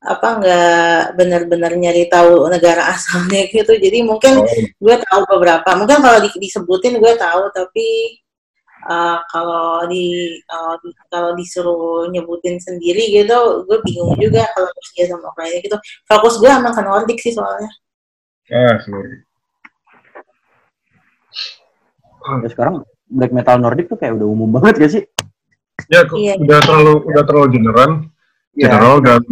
apa nggak benar-benar nyari tahu negara asalnya gitu. Jadi mungkin oh. gue tahu beberapa. Mungkin kalau di, disebutin gue tahu tapi uh, kalau di uh, kalau disuruh nyebutin sendiri gitu gue bingung juga kalau Rusia sama Ukraina gitu. Fokus gue emang ke Nordic sih soalnya. Ah Nordic ya, sekarang black metal Nordic tuh kayak udah umum banget gak sih ya iya. udah terlalu udah terlalu general yeah. general dan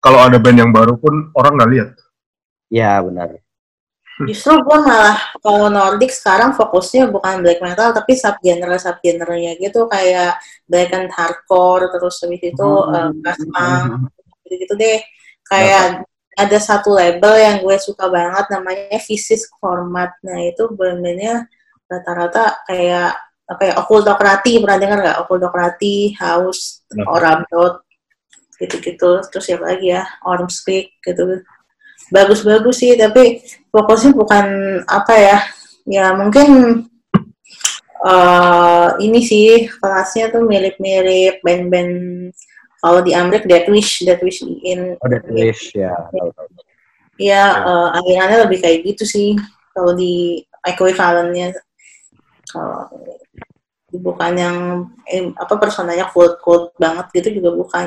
kalau ada band yang baru pun orang nggak lihat. Ya benar. Justru gue malah kalau Nordic sekarang fokusnya bukan black metal tapi subgenre subgenrenya gitu kayak black and hardcore terus habis itu hmm. uh, gitu gitu deh kayak ada satu label yang gue suka banget namanya Physis Format nah itu bandnya rata-rata kayak apa ya okultokrati pernah dengar nggak? Okultokrati house nah. orang gitu-gitu. Terus siapa lagi ya? Orms Creek gitu. Bagus-bagus sih tapi fokusnya bukan apa ya. Ya mungkin uh, ini sih kelasnya tuh mirip-mirip band-band kalau di Amerika Deathwish Deathwish in oh, Deathwish ya. Ya uh, alirannya lebih kayak gitu sih kalau di equivalentnya kalau bukan yang eh, apa personanya quote quote banget gitu juga bukan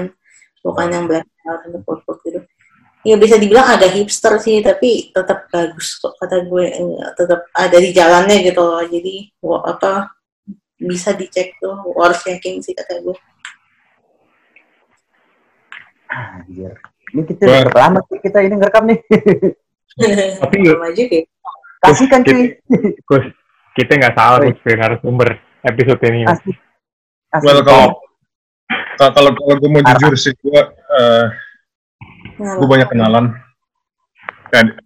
bukan yang black metal pop gitu ya bisa dibilang agak hipster sih tapi tetap bagus kok kata gue tetap ada di jalannya gitu loh jadi apa bisa dicek tuh worth checking sih kata gue Anjir. Ini kita lama sih kita ini ngerekam nih. Tapi lama juga ya. Kasih kan cuy. Kita nggak salah nih harus sumber episode ini. Asli. Asli. Well, kalau kalau kalau gue mau jujur sih gue uh, gue banyak kenalan dan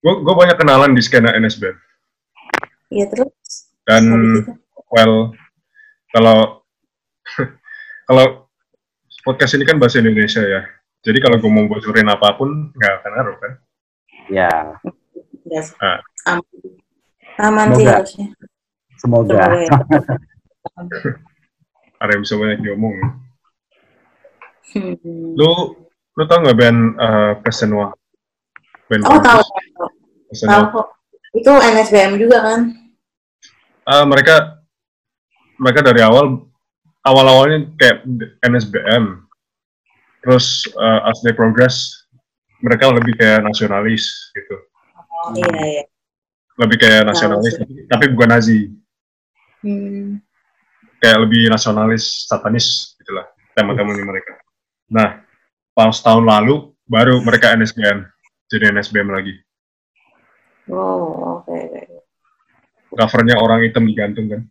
gue gue banyak kenalan di skena NSB. Iya terus. Dan well kalau kalau podcast ini kan bahasa Indonesia ya. Jadi kalau gue mau bocorin apa pun nggak akan ngaruh kan? Ya. Yes. Ah. Aman, sih harusnya. Semoga. Semoga ya. Ada yang bisa banyak diomong. Hmm. Lu lu tau nggak band uh, Pesenoa? Band oh tahu. Tahu. Itu NSBM juga kan? Uh, mereka mereka dari awal awal awalnya kayak NSBM terus uh, as they progress mereka lebih kayak nasionalis gitu oh, iya iya lebih kayak nasionalis tapi, tapi bukan Nazi hmm. kayak lebih nasionalis satanis gitulah tema-tema ini mereka nah pas tahun lalu baru mereka NSBM jadi NSBM lagi oh oke okay, covernya orang hitam digantung kan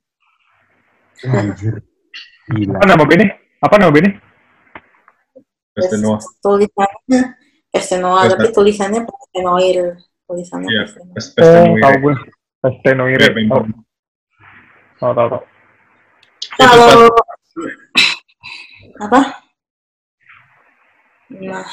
Anjir. Gila. Apa nama ini? Apa nama ini? Pestenoa. Tulisannya Pestenoa, tapi tulisannya Pestenoir. Tulisannya yeah. Oh, tahu gue. Pestenoir. Ya, tahu. Tahu, tahu, tahu. Kalau apa? Nah,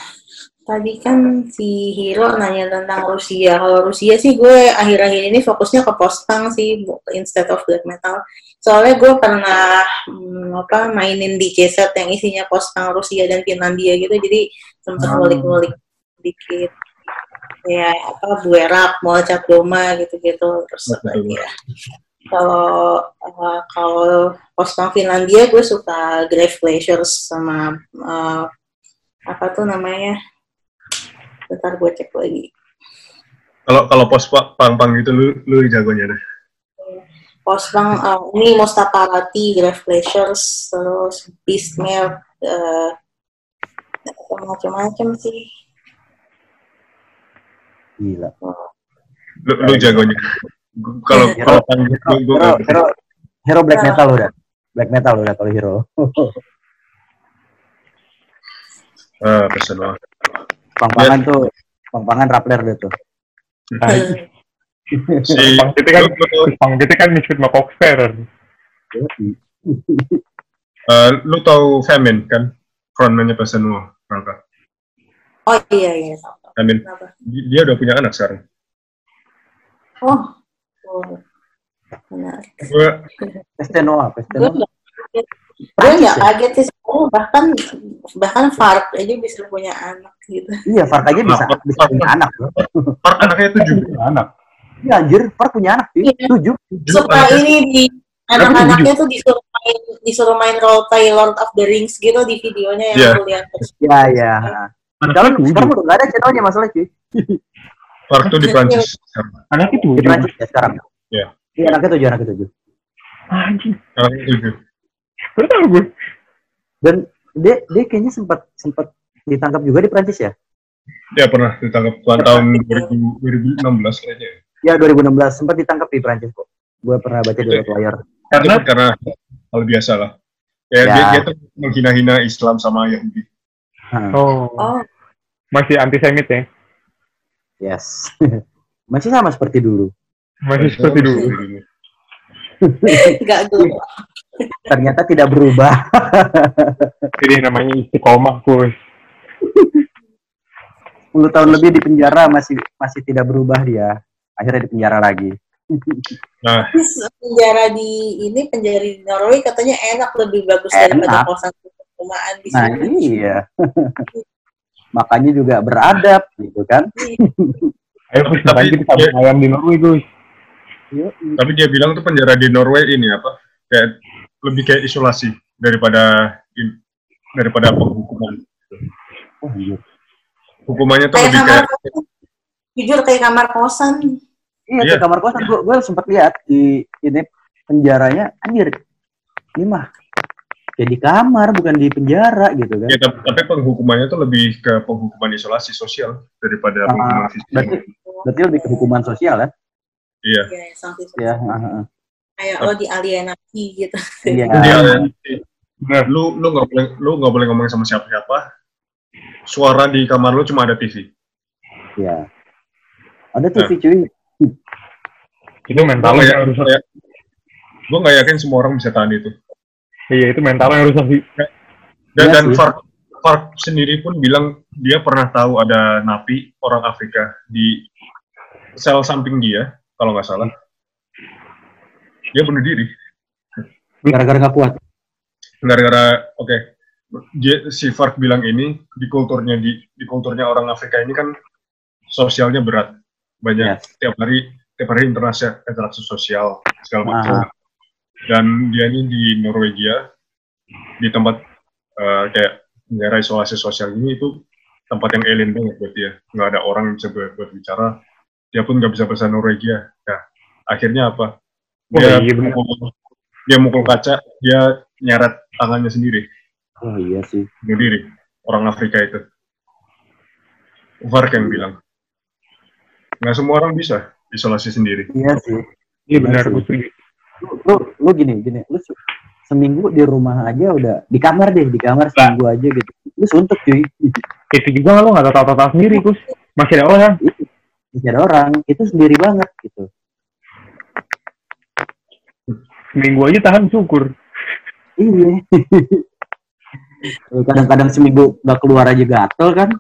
tadi kan si Hiro nanya tentang Rusia. Kalau Rusia sih gue akhir-akhir ini fokusnya ke post punk sih instead of black metal soalnya gue pernah hmm, apa mainin di set yang isinya post punk Rusia dan Finlandia gitu jadi sempat hmm. ngulik-ngulik dikit ya apa buerak mau cat doma gitu-gitu. Terus apa ya kalau uh, kalau post punk Finlandia gue suka Grave Pleasures sama uh, apa tuh namanya? Bentar gue cek lagi. Kalau kalau post punk punk gitu lu lu jagonya deh. Posbang uh, ini Mustafa Rati, Grave Pleasures, terus Beastmare, uh, macam-macam sih. Gila. Lu, lu jagonya. Kalau kalau hero, hero, hero black metal udah. Black metal udah kalau hero. Ah, personal. Pang-pangan tuh, pang-pangan Rappler deh tuh. si kita kan Jepang kita kan misfit sama Coxer. Uh, lu tahu Famine kan? Frontman-nya Pesenua, Rangka. Oh iya iya. Famine. Dia udah punya anak sekarang. Oh. oh. Benar. Gue Pesenua. Gue nggak kaget sih, oh, bahkan bahkan Fark aja bisa punya anak gitu. Iya, Fark aja bisa, nah, bisa punya anak. Fark anaknya tujuh punya anak. Iya anjir, per punya anak sih. Iya. Tujuh. Suka ini di anak-anaknya tuh disuruh main disuruh main role play Lord of the Rings gitu di videonya yang yeah. aku lihat. Iya iya. Sekarang sekarang udah nggak ada channelnya masalah sih. Park tuh di Prancis. Anaknya tujuh. Di Prancis ya sekarang. Iya. Iya anaknya tujuh, anaknya tujuh. Anjir. Anaknya tujuh. Baru tahu gue. Dan dia dia kayaknya sempat sempat ditangkap juga di Prancis ya? Ya pernah ditangkap tahun 2016 kayaknya. Ya 2016 sempat ditangkap di Prancis kok. Gue pernah baca di web layar. Karena karena hal biasa lah. Ya, ya. Dia, dia tuh menghina-hina Islam sama Yahudi. Oh. oh. Masih antisemit ya? Yes. Masih sama seperti dulu. Masih seperti dulu. Enggak dulu. Ternyata tidak berubah. Ini namanya istiqomah, Kus. 10 tahun lebih di penjara masih masih tidak berubah dia akhirnya di penjara lagi. Nah. penjara di ini penjara di Norway katanya enak lebih bagus enak. daripada kosan perumahan di nah, sini. Nah iya. Makanya juga beradab gitu kan. Ayo tapi kita dia, ayam di Norway guys. Tapi dia bilang tuh penjara di Norway ini apa? Kayak lebih kayak isolasi daripada in, daripada penghukuman. Oh, iya. Hukumannya tuh kayak lebih kayak jujur kayak kamar kosan iya yeah. kayak kamar kosan gue gue sempat lihat di ini penjaranya anjir ini mah kayak di kamar bukan di penjara gitu kan. Ya, tapi, tapi penghukumannya tuh lebih ke penghukuman isolasi sosial daripada uh, penghukuman fisik. berarti, berarti lebih ke hukuman sosial ya? Iya. Iya uh, kayak lo dialienasi gitu. Iya. Nah, lu lu nggak boleh lu nggak boleh ngomong sama siapa siapa suara di kamar lu cuma ada TV iya. Ada TV nah. cuy. Itu mental. Ya, gue nggak yakin semua orang bisa tahan itu. Iya itu mental yang harus sih. Dan, ya dan Fark, Fark sendiri pun bilang dia pernah tahu ada napi orang Afrika di sel samping dia, kalau nggak salah. Dia bunuh diri. Gara-gara nggak kuat. Gara-gara, oke. Okay. Si Fark bilang ini di kulturnya di, di kulturnya orang Afrika ini kan sosialnya berat, banyak yes. tiap hari tiap hari interaksi interaksi sosial segala macam. Dan dia ini di Norwegia di tempat uh, kayak negara isolasi sosial ini itu tempat yang alien banget buat dia. Nggak ada orang yang bisa buat, bicara. Dia pun nggak bisa bahasa Norwegia. Ya, akhirnya apa? Oh, dia, oh, iya, mukul, dia mukul kaca, dia nyeret tangannya sendiri. Oh iya sih. Bunuh diri. Orang Afrika itu. Vark yang bilang. Nggak semua orang bisa isolasi sendiri. Iya sih. Iya benar, Lu, lu, lu gini, gini, lu seminggu di rumah aja udah di kamar deh di kamar seminggu aja gitu. Itu suntuk cuy. Itu juga lo nggak tahu tahu sendiri kus masih ada orang. Masih ada orang. Itu sendiri banget gitu. Seminggu aja tahan syukur. Iya. Kadang-kadang seminggu nggak keluar aja gatel kan?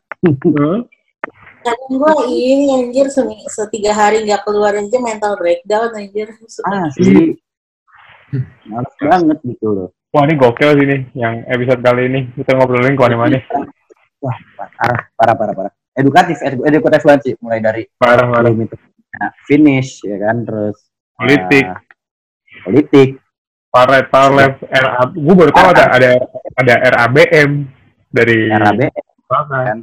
Kadang gue ini anjir setiga hari nggak keluar aja mental breakdown anjir. Ah sih Males banget gitu loh. Wah ini gokil sih nih, yang episode kali ini kita ngobrolin ke mana-mana. Wah parah, parah, parah, parah. Edukatif, edukatif banget sih, mulai dari parah, parah. Itu, nah, finish ya kan, terus politik, uh, politik, parlet, parlet, RA, gue baru tahu ada ada ada RABM dari RABM, kan?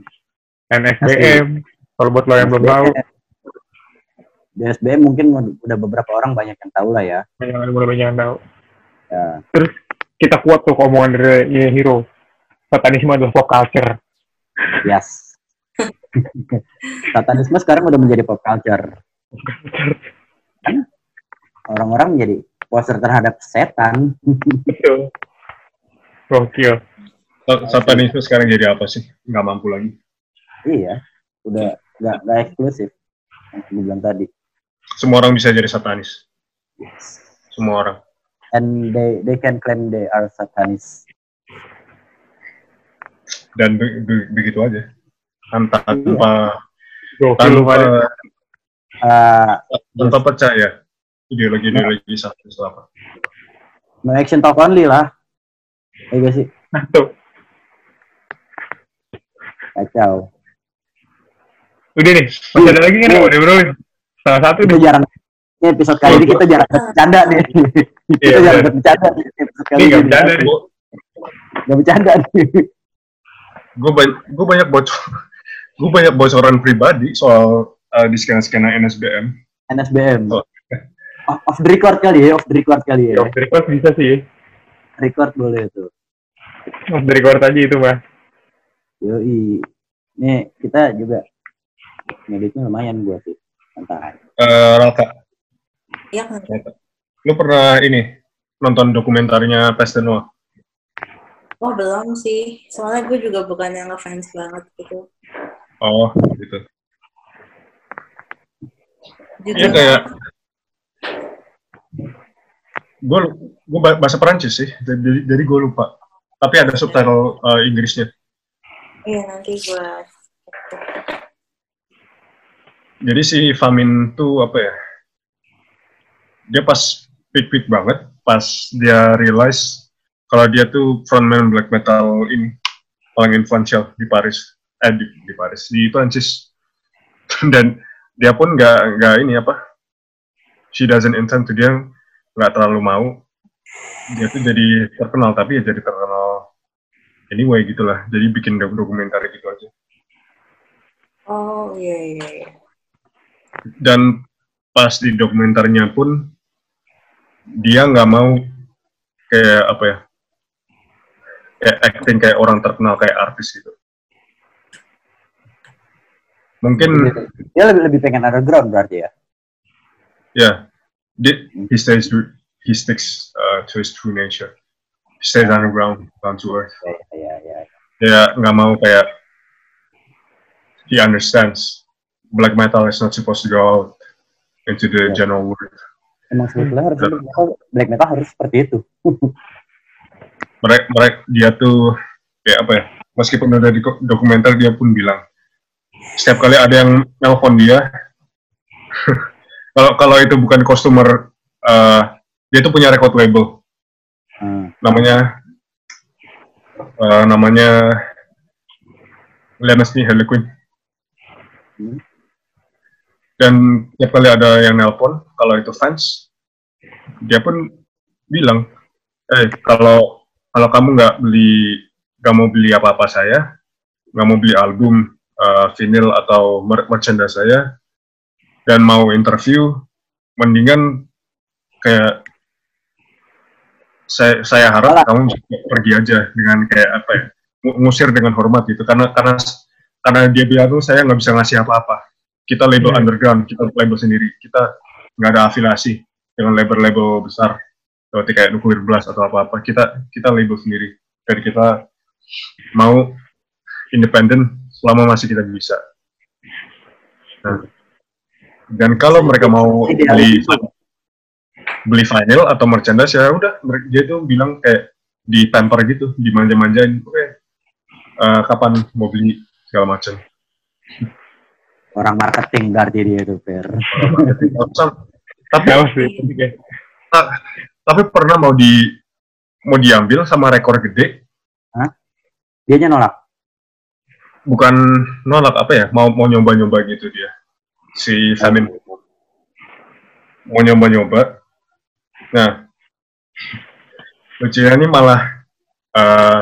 NSBM, kalau buat lo yang belum tahu. BSBM mungkin udah beberapa orang banyak yang tahu lah ya. Banyak, udah banyak yang tahu. Ya. Terus kita kuat tuh omongan dari Hero. Satanisme adalah pop culture. Yes. Satanisme sekarang udah menjadi pop culture. kan orang-orang menjadi poster terhadap setan. Betul. Gokil. Satanisme sekarang jadi apa sih? Nggak mampu lagi. Iya, udah nggak nggak eksklusif. Yang bilang tadi. Semua orang bisa jadi satanis. Yes. Semua orang. And they they can claim they are satanis. Dan be be begitu aja. Tanpa iya. tanpa tanpa, uh, tanpa percaya ideologi-ideologi satanis apa. No action talk only lah. Iya sih? Nah, tuh. Kacau. Udah nih, masih ada lagi kan? Udah bro. Salah satu kita jarang ini episode kali ini kita jarang bercanda nih. kita iya, jarang bercanda nih episode kali ini. bercanda nih. Gak bercanda nih. Gue banyak, gue banyak bocor, gue banyak bocoran pribadi soal uh, di skena-skena NSBM. NSBM. Oh. Off the record kali ya, off the record kali ya. Off the record bisa sih. Record boleh tuh. Off the record aja itu mah. Yoi. Nih kita juga ngeditnya lumayan gue sih. Uh, Ralka. Iya. Lu pernah ini nonton dokumentarnya Pestenoa? Oh belum sih, soalnya gue juga bukan yang ngefans banget gitu. Oh gitu. Iya kayak gue gue bahasa Perancis sih, jadi jadi gue lupa. Tapi ada subtitle uh, Inggrisnya. Iya nanti gue jadi si Famin tuh apa ya? Dia pas peak-peak banget, pas dia realize kalau dia tuh frontman black metal ini paling influential di Paris, eh di, di Paris, di Prancis. Dan dia pun nggak nggak ini apa? She doesn't intend to dia nggak terlalu mau. Dia tuh jadi terkenal, tapi ya jadi terkenal anyway gitulah. Jadi bikin dokumenter gitu aja. Oh iya iya. iya dan pas di dokumenternya pun dia nggak mau kayak apa ya kayak acting kayak orang terkenal kayak artis gitu. Mungkin dia lebih lebih pengen underground berarti ya? Ya yeah, he stays he sticks uh, to his true nature. He stays underground down to earth. Ya ya ya ya. Nggak mau kayak he understands black metal is not supposed to go out into the yeah. general world. Emang sebetulnya harus black metal, black metal harus seperti itu. mereka, mereka dia tuh kayak apa ya meskipun udah di dokumenter dia pun bilang setiap kali ada yang nelpon dia kalau kalau itu bukan customer uh, dia tuh punya record label hmm. namanya uh, namanya Lenas nih Harley Quinn hmm. Dan setiap kali ada yang nelpon kalau itu fans dia pun bilang eh kalau kalau kamu nggak beli nggak mau beli apa-apa saya nggak mau beli album uh, vinyl atau merchandise saya dan mau interview mendingan kayak saya saya harap kamu pergi aja dengan kayak apa ya ngusir dengan hormat gitu. Karena karena karena dia bilang tuh saya nggak bisa ngasih apa-apa kita label hmm. underground kita label sendiri. Kita nggak ada afiliasi dengan label-label besar. Seperti kayak Nuclear Blast atau apa-apa. Kita kita label sendiri. Dan kita mau independen selama masih kita bisa. Nah, dan kalau mereka mau beli beli vinyl atau merchandise ya udah dia tuh bilang kayak di temper gitu dimanja-manjain. Oke okay, uh, eh, kapan mau beli segala macam orang marketing berarti dia itu per tapi tapi pernah mau di mau diambil sama rekor gede? Hah? dia nolak? Bukan nolak apa ya? Mau mau nyoba-nyoba gitu dia. Si Samin. Mau nyoba-nyoba. Nah, lucunya ini malah uh,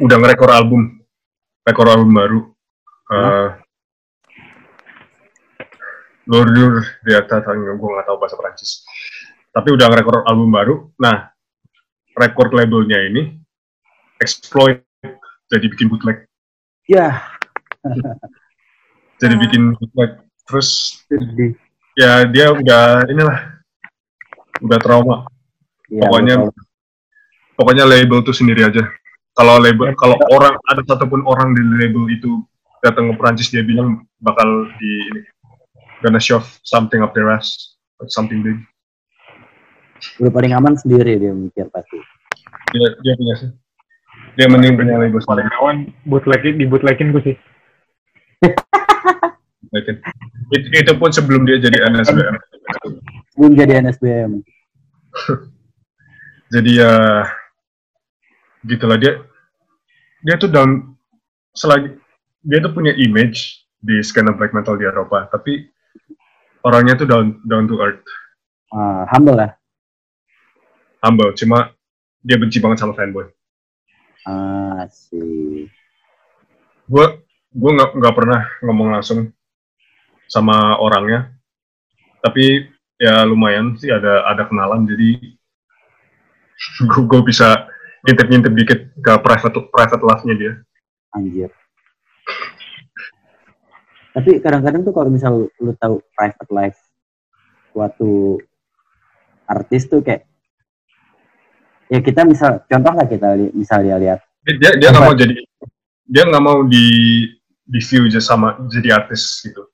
udah ngerekor album, rekor album baru. Uh, Lur di atas, gue nggak tahu bahasa Prancis. Tapi udah ngerekor album baru. Nah, record labelnya ini exploit jadi bikin bootleg. Ya. jadi bikin bootleg. Terus ya dia udah inilah udah trauma. Ya, pokoknya betul. pokoknya label itu sendiri aja. Kalau label ya, kalau orang ada satupun orang di label itu datang ke Prancis dia bilang bakal di ini gonna shove something up their ass something big. Udah paling aman sendiri dia mikir pasti. Dia, dia punya sih. Dia mending punya label paling aman bootlegin di bootlegin gue sih. It, itu pun sebelum dia jadi NSBM. Sebelum jadi NSBM. jadi ya gitulah dia dia tuh down selagi dia tuh punya image di skena black metal di Eropa tapi orangnya tuh down down to earth. Uh, humble lah humble cuma dia benci banget sama fanboy. Ah sih gue gue nggak nggak pernah ngomong langsung sama orangnya. Tapi ya lumayan sih ada ada kenalan jadi gue bisa ngintip-ngintip dikit ke private private life-nya dia. Anjir. Tapi kadang-kadang tuh kalau misal lu tahu private life suatu artis tuh kayak ya kita misal contoh lah kita li, misal dia lihat. Dia dia nggak mau jadi dia nggak mau di di view aja sama jadi artis gitu.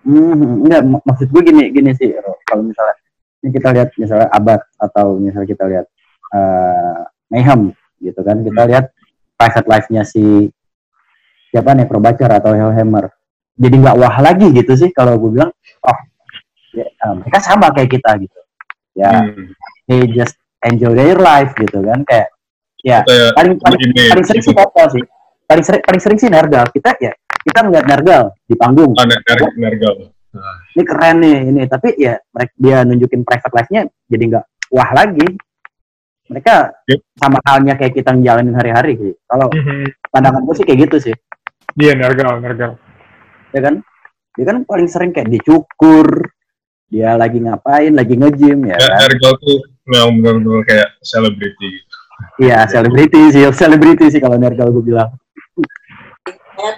Hmm, enggak, maksud gue gini, gini sih, kalau misalnya ini kita lihat misalnya Abad atau misalnya kita lihat uh, Mayhem gitu kan, kita lihat private life-nya si siapa nih Probacar atau Hellhammer, jadi nggak wah lagi gitu sih kalau gue bilang, oh ya, uh, mereka sama kayak kita gitu, ya, hmm. they just enjoy their life gitu kan, kayak ya Kayak paling paling, paling sering sih foto sih, paling sering paling sering sih nergal kita ya kita ngeliat Nergal di panggung. Oh, Nergal. Nergal. Ini keren nih ini, tapi ya mereka dia nunjukin private life-nya jadi nggak wah lagi. Mereka yep. sama halnya kayak kita ngejalanin hari-hari sih. Kalau mm-hmm. pandangan gue sih kayak gitu sih. Dia Nergal, Nergal. Ya kan? Dia kan paling sering kayak dicukur, dia lagi ngapain, lagi nge-gym ya, ya kan? Nergal tuh memang benar-benar kayak selebriti. Gitu. Iya, selebriti sih, selebriti sih kalau Nergal gue bilang.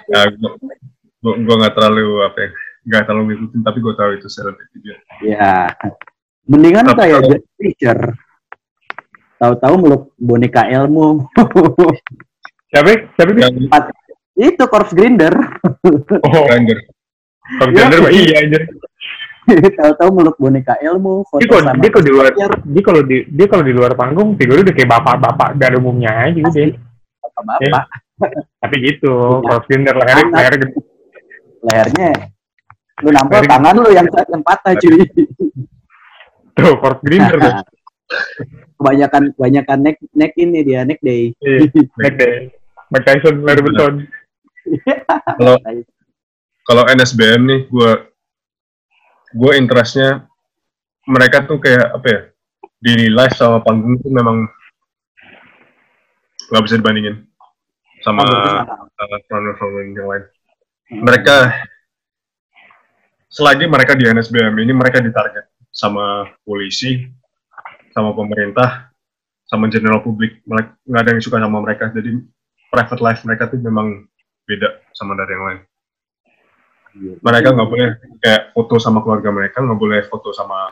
Ya, gue gue nggak terlalu apa ya nggak terlalu ngikutin tapi gue tahu itu selebriti dia. Ya mendingan tapi kayak kalau... teacher tahu-tahu meluk boneka ilmu. Siapa? Siapa yang... itu corpse grinder oh grinder corpse grinder ya, iya anjir tahu-tahu meluk boneka ilmu foto dia kalau dia kalau di luar dia kalau di dia kalau di luar panggung figur udah kayak bapak-bapak dari umumnya aja gitu deh bapak-bapak. Tapi gitu, Corpse Grinder lehernya, lehernya gede. Lehernya lu nampol tangan lu yang yang patah cuy. Tuh, Corpse Grinder tuh. kebanyakan kebanyakan neck neck ini dia neck day. Iya, neck day. Mike Tyson, Larry Burton. Kalau kalau NSBM nih, gue gue interestnya mereka tuh kayak apa ya di live sama panggung itu memang nggak bisa dibandingin sama runner runner yang lain. Mereka selagi mereka di NSBM ini mereka ditarget sama polisi, sama pemerintah, sama general publik. Nggak ada yang suka sama mereka. Jadi private life mereka tuh memang beda sama dari yang lain. Mereka nggak boleh kayak foto sama keluarga mereka, nggak boleh foto sama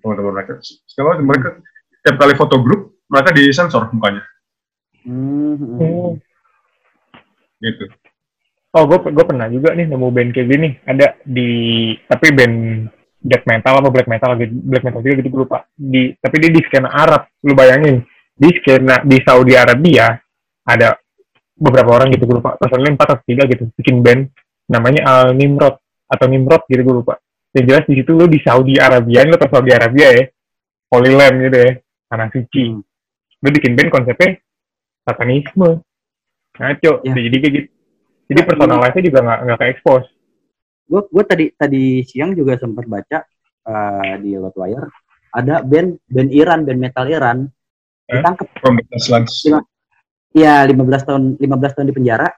teman-teman mereka. Sekarang mereka tiap kali foto grup, mereka disensor mukanya. Hmm. Gitu. Oh, gue gue pernah juga nih nemu band kayak gini. Ada di tapi band death metal apa black metal gitu, black metal juga gitu gue lupa. Di tapi dia di skena Arab. Lu bayangin di skena di Saudi Arabia ada beberapa orang gitu gue lupa. Personalnya empat atau tiga gitu bikin band namanya Al Nimrod atau Nimrod gitu gue lupa. Yang jelas di situ lu di Saudi Arabia, lu ke Saudi Arabia ya, Holy Land gitu ya, tanah suci. Lu bikin band konsepnya satanisme. Ngaco, ya. jadi kayak gitu. Jadi personal life-nya juga nggak nggak ke expose. Gue gue tadi tadi siang juga sempat baca uh, di Lotwire ada band band Iran, band metal Iran eh? ditangkap. From the Iya, 15 tahun 15 tahun di penjara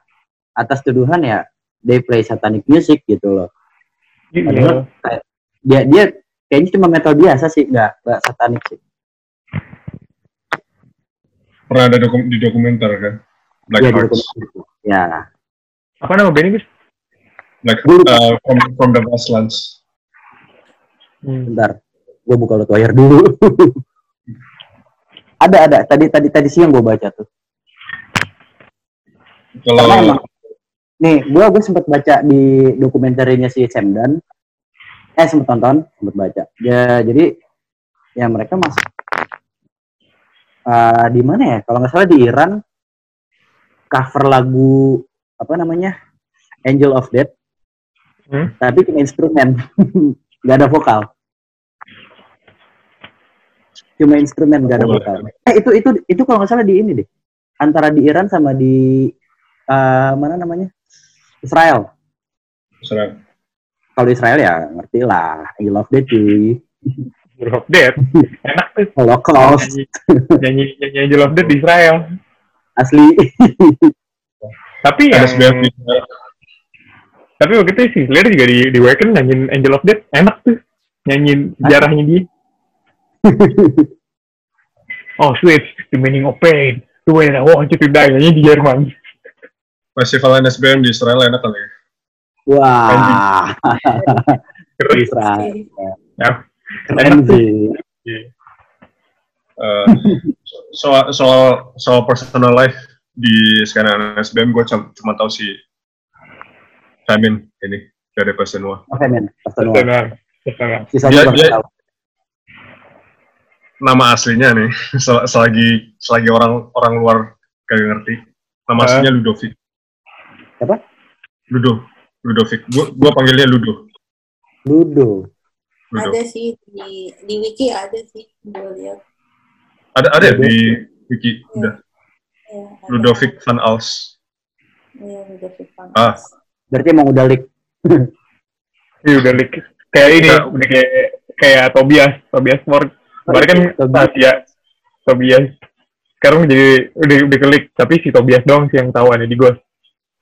atas tuduhan ya they play satanic music gitu loh. Padahal kayak, dia dia kayaknya cuma metal biasa sih, nggak nggak satanik sih. Pernah ada dokum, di dokumenter kan? Black ya, Hearts. Ya. Apa nama bandnya, Gus? Black uh, from, from the Westlands. Hmm. Bentar, gue buka lo wire dulu. ada ada tadi tadi tadi siang gue baca tuh. Kalau nih, gue gue sempat baca di dokumenterinya si Semdan. Eh sempat tonton, sempat baca. Ya jadi ya mereka masuk uh, di mana ya? Kalau nggak salah di Iran cover lagu apa namanya Angel of Death, hmm? tapi cuma instrumen, nggak ada vokal. Cuma instrumen nggak ada vokal. Eh itu itu itu kalau nggak salah di ini deh, antara di Iran sama di uh, mana namanya? Israel. Israel. Kalau Israel ya ngerti lah, Angel of Death cuy. Angel of Death, enak tuh. Holocaust. Nyanyi, nyanyi Angel of Death di Israel. Asli. Tapi ya tapi waktu itu sih lihat juga di di Wacken nyanyiin Angel of Death. Enak tuh. Nyanyiin jarahnya dia. Oh switch the meaning of pain. The way I want you to die. Nyanyi di Jerman festival NSBM di Israel enak kali ya? Wah. Israel ya. Keren sih. Uh, soal soal soal personal life di skena SBM gue cuma, cuma tahu si Femin ini dari Pasenua. Oh, Femin, Pasenua. Dia, dia, nama aslinya nih sel selagi selagi orang orang luar kayak ngerti nama aslinya Ludovic. Apa? Ludo, Ludovic. Gua gua panggilnya Ludo. Ludo. Ludo. Ada sih di di wiki ada sih gue lihat. Ada ada ya di wiki ya. udah. Ya, Ludovic van Als. Iya, Ludovic van ah. Als. Ah. Berarti emang udah leak. Iya udah leak. Kayak ini, udah kayak kayak Tobias, Tobias Ford. Kemarin kan Tobias. ya Tobias. Sekarang jadi udah udah klik, tapi si Tobias doang sih yang tahu ada di Ghost.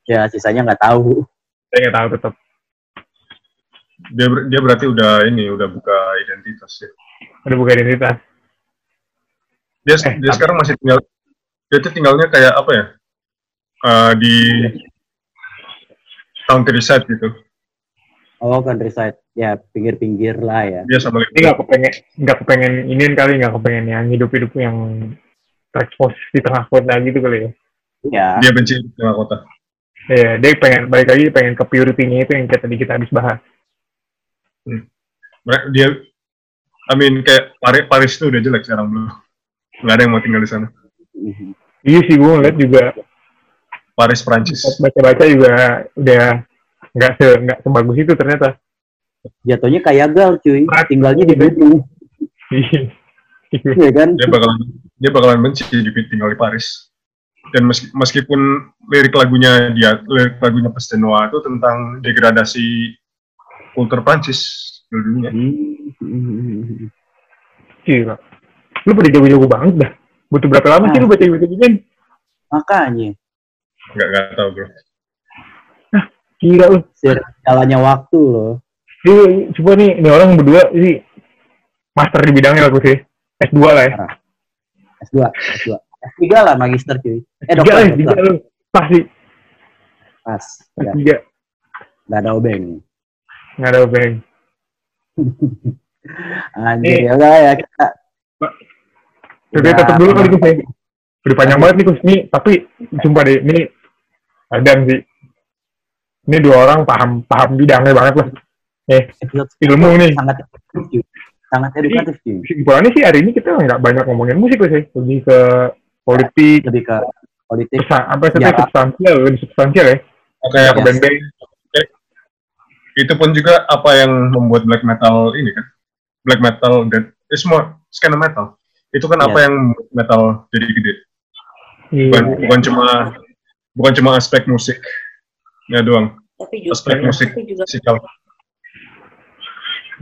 Ya, sisanya nggak tahu. Saya nggak tahu tetap. Dia dia berarti udah ini udah buka identitas ya. Udah buka identitas. Dia, eh, dia sekarang masih tinggal dia tuh tinggalnya kayak apa ya? Uh, di countryside gitu. Oh, countryside. Ya, pinggir-pinggir lah ya. Dia sama Ini nggak kepengen, nggak kepengen ini kali, nggak kepengen yang hidup-hidup yang terekspos di tengah kota gitu kali ya. Iya. Dia benci di tengah kota. Iya, dia pengen balik lagi pengen ke purity-nya itu yang kita tadi kita habis bahas. Hmm. Dia, I mean kayak Paris, Paris itu udah jelek sekarang belum. Nggak ada yang mau tinggal di sana. Iya sih gue ngeliat juga Paris Prancis. Baca-baca juga udah nggak se nggak sebagus itu ternyata. Jatuhnya kayak gal cuy, tinggalnya di Bandung. Iya kan? Dia bakalan dia bakalan benci di tinggal di Paris. Dan meski, meskipun lirik lagunya dia lirik lagunya Pestenoa itu tentang degradasi kultur Prancis dulunya. Hmm. Gila. Lu pada jago-jago banget dah. Butuh berapa lama sih lu baca gitu ginian? Makanya. Enggak, enggak tahu, Bro. Nah, gila lu. Jalannya waktu loh. Iya, coba nih, ini orang berdua ini master di bidangnya aku sih. S2 lah ya. S2, S2. S3 lah magister cuy. Eh, dokter. Lah, dokter. lu. Pasti. Pas. S3. Gak ada obeng. Gak ada obeng. Anjir, ya udah ya kita. Oke, tetap dulu kali Gus ya. Udah panjang banget nih Gus. Nih, tapi sumpah deh, ini ada sih. Ini dua orang paham paham bidangnya banget lah. Eh, ilmu nih. Sangat sangat edukatif sih. Kesimpulannya sih hari ini kita nggak banyak ngomongin musik sih, lebih ke politik, lebih ke politik. apa sih substansial, lebih substansial ya. Oke, okay, ke band Itu pun juga apa yang membuat black metal ini kan black metal dan eh, semua skena metal itu kan yeah. apa yang metal jadi gede yeah. bukan, bukan cuma bukan cuma aspek musik ya doang tapi juga, aspek musik juga. musikal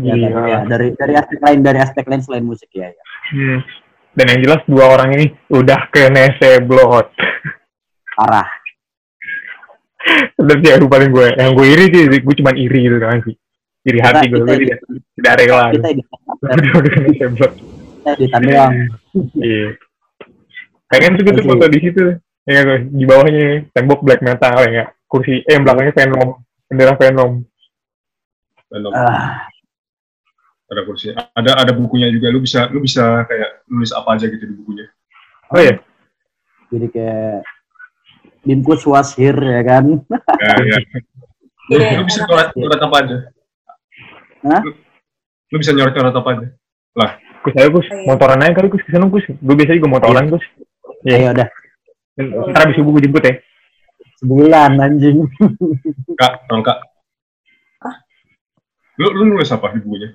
ya, yeah. ya, dari dari aspek lain dari aspek lain selain musik ya, ya. Hmm. Dan yang jelas dua orang ini udah ke neseblot parah. Dan yang paling gue yang gue iri sih gue cuma iri gitu kan sih. Iri hati gue gue tidak tidak rela kita di doang. Iya. Pengen tuh gitu foto di situ? Ya di bawahnya tembok black metal ya kursi eh belakangnya Venom. Bendera Venom. Venom. Ah. Ada kursi ada ada bukunya juga lu bisa lu bisa kayak nulis apa aja gitu di bukunya oh ya jadi kayak Bimkus was here ya kan ya, ya. Lu, lu bisa nulis apa aja Hah? Lu, lu bisa nyorot-nyorot apa aja? Lah. Gus, ayo Gus. Motoran aja kali Gus, ke sana Gus. Gue biasa juga motoran Gus. Iya, ya, udah. Ntar abis subuh gue jemput ya. Sebulan anjing. Kak, tolong Kak. Ah? Lu, lu nulis apa di bukunya?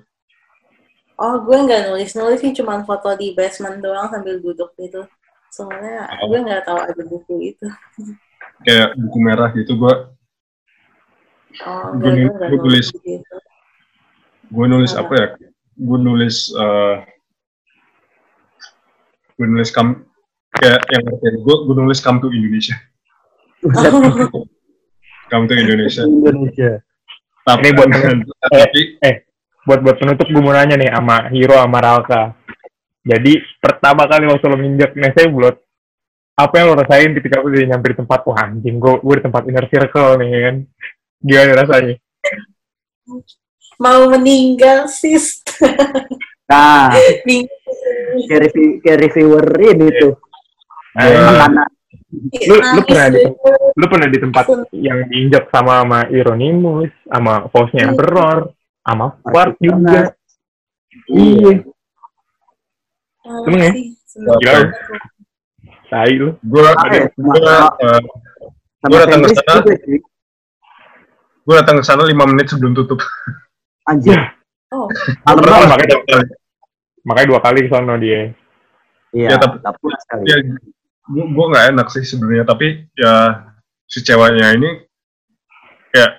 Oh, gue nggak nulis-nulis sih, cuma foto di basement doang sambil duduk gitu. Soalnya oh. gue nggak tahu ada buku itu. Kayak buku merah gitu, gue. Oh, gue, gue, nulis. Gitu gue nulis apa ya gue nulis uh, gue nulis kam kayak yang gue gue nulis come to Indonesia come to Indonesia Indonesia tapi buat tapi eh, eh buat buat penutup gue mau nanya nih sama Hiro sama Ralka. Jadi pertama kali waktu lo minjak Neseblot apa yang lo rasain ketika lo udah nyampe di tempat wah anjing gue gue di tempat inner circle nih kan? Gimana rasanya? Mau meninggal sis. Nah kayak review kayak ini tuh. Uh, lu lu pernah di lu pernah di tempat yang diinjak sama sama Ironimus sama posnya Emperor sama Fart juga. Iya. Seneng ya? Gila. Tai lu. Gue Gue datang ke sana. Gue datang ke sana 5 menit sebelum tutup. Anjir. Oh. Malam makanya dua kali. Makanya dua kali sono dia. Iya, ya, tapi, tapi ya, gua, gua gak enak sih sebenarnya, tapi ya si ceweknya ini ya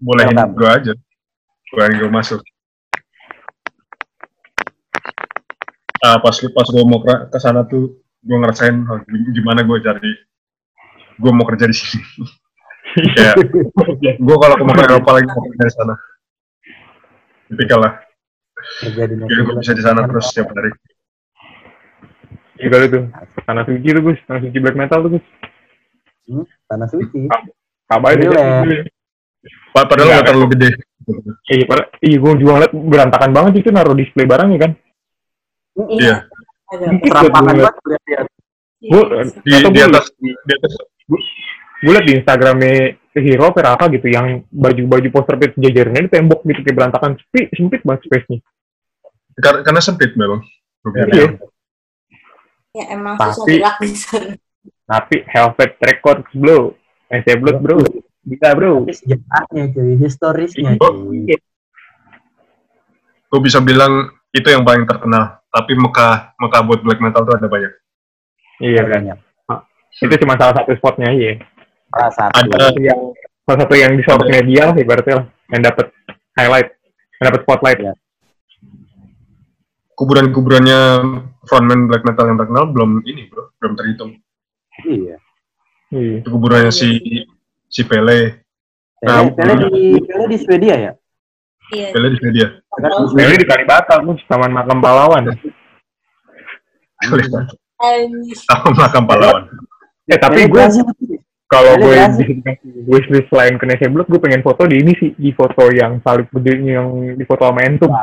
bolehin gue aja. Bolehin gue masuk. Uh, pas pas gue mau ke sana tuh gue ngerasain oh, gimana gue cari gue mau kerja di sini. Kayak gue kalau ke Eropa lagi mau kerja di sana tipikal lah jadi gue bisa di sana terus setiap hari Iya itu tanah suci tuh Gus, tanah suci black metal tuh Gus. Hmm, tanah suci. Kabar itu. Padahal nggak terlalu gede. Iya, pada, iya gue juga ngeliat berantakan banget itu naruh display barangnya kan. Iya. Serampangan banget lihat. Gue di, di atas di atas. gue liat di Instagramnya Hero apa gitu yang baju-baju poster pit jajarnya di tembok gitu kayak berantakan. Sempit sempit banget space-nya. Karena, karena sempit memang. Ya, iya. ya emang tapi, susah tapi Helvet Records bro. NC Blood bro. Bisa bro. Sejarahnya cuy, historisnya cuy. Gue bisa bilang itu yang paling terkenal. Tapi Mekah, Mekah buat black metal tuh ada banyak. Iya banyak. Itu cuma salah satu spotnya aja. Salah satu. Ada yang salah satu yang disorot media sih berarti lah yang dapat highlight, yang dapat spotlight. Ya. kuburan-kuburannya frontman black metal yang terkenal belum ini bro, belum terhitung. Iya. Iya. Itu kuburannya si si Pele. Nah, Pele, Pele di Pele di Swedia ya? Iya. Pele di Swedia. Pele di Kalibata, mus taman makam pahlawan. Tahu makam pahlawan. Ya tapi Pele gue kalau Pele gue wishlist selain ke Nese Blood, gue pengen foto di ini sih, di foto yang paling gede yang di foto sama Entum.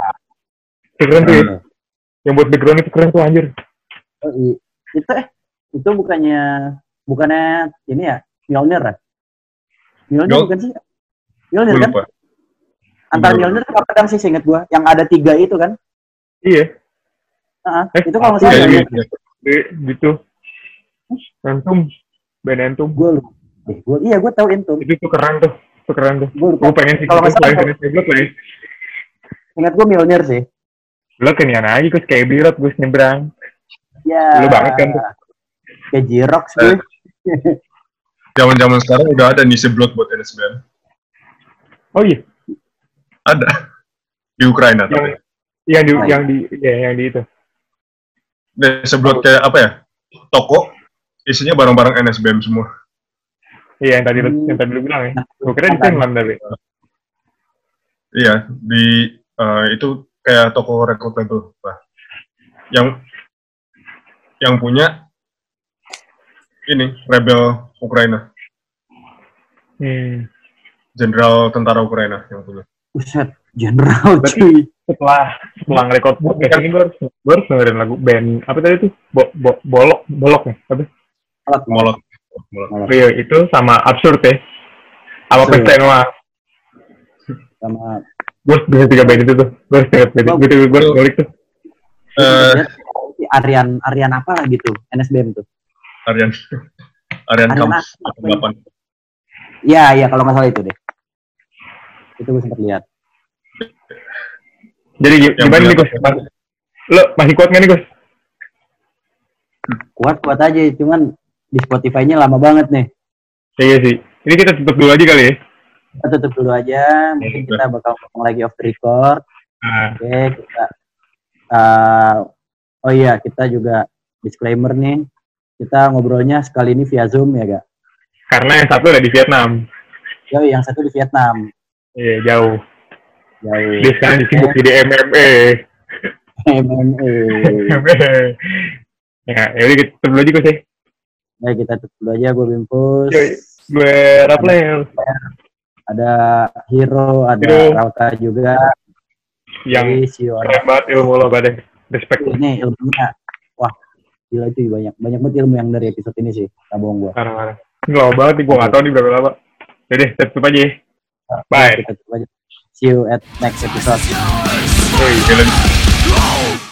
Keren tuh ya. Iya. Yang buat background itu keren tuh anjir. Oh, itu eh itu bukannya bukannya ini ya Mjolnir ya? Mjolnir Mjol- bukan sih? Mjolnir Gue kan? lupa. Antara Mjolnir. Mjolnir sama pedang sih seinget gua. Yang ada tiga itu kan? Iya, Heeh. Eh, itu kalau nggak iya, Iya, iya. iya, iya. Gede, gitu. Entum, band Entum. gue lupa. Eh, gua, iya gue tahu itu. Itu tuh keren tuh, itu keren tuh. Gue lupa. Gue pengen sih Kalau gitu nggak salah, selain ke Nese Blood lah ya. Ingat gue Mjolnir sih. Lo kenian aja, gue kayak birot, gue nyebrang. Ya. Lu banget kan tuh. Kayak Jirox Eh. gue. Zaman-zaman sekarang udah ada Nisi Blood buat NSBM. Oh iya, Ada. Di Ukraina tapi. yang di, Oh, yang di, ya, yang di itu. Blood kayak apa ya? Toko. Isinya barang-barang NSBM semua. Iya, yang tadi, Hmm. yang tadi lu bilang ya. Gue kira di Finland tapi. Iya, di eh, itu kayak toko record label. Nah, yang yang punya ini rebel Ukraina, Hmm. jenderal tentara Ukraina yang punya. Buset, Berarti- cuy. setelah setelah ngerekord podcast ini gue harus gue harus dengerin lagu band apa tadi tuh bo, bo, bolok bolok ya apa Molot. Molot. Molot. iya itu sama absurd ya apa pesta Noah Sama gue harus denger tiga band itu tuh gue harus denger band itu gue harus ngulik tuh Eh, Arian Arian apa lah gitu NSBM tuh. Aryan Kamps apa? 8. Iya iya kalau nggak salah itu deh. Itu gue sempat lihat. jadi gimana nih Gus lo masih kuat nggak nih Gus Kuat kuat aja, cuman di Spotify-nya lama banget nih. iya sih ini kita tutup dulu aja kali ya Kita tutup dulu aja. Mungkin Oke. kita bakal ngomong lagi off the record. nah, Oke kita. eh, oh iya kita juga disclaimer nih. Kita ngobrolnya sekali ini via Zoom ya gak? karena yang satu ada di Vietnam Yo yang satu di Vietnam. iya jauh Jauh. dia sekarang disibuk jadi MMA MMA. MMA ya ya udah kita tutup dulu aja Gus ya Ya kita tutup dulu aja gue Bimpus. Yoi. gue Rafael Ada Hero, ada Hero. Rauta juga. yang keren banget ilmu lo badai respect ini ilmunya gila itu banyak banyak banget ilmu yang dari episode ini sih nggak bohong gua parah-parah ini lama banget nih gue gak tau nih berapa lama Yaudah, tutup aja ya. Bye. Kita tutup aja. see you at next episode. Go!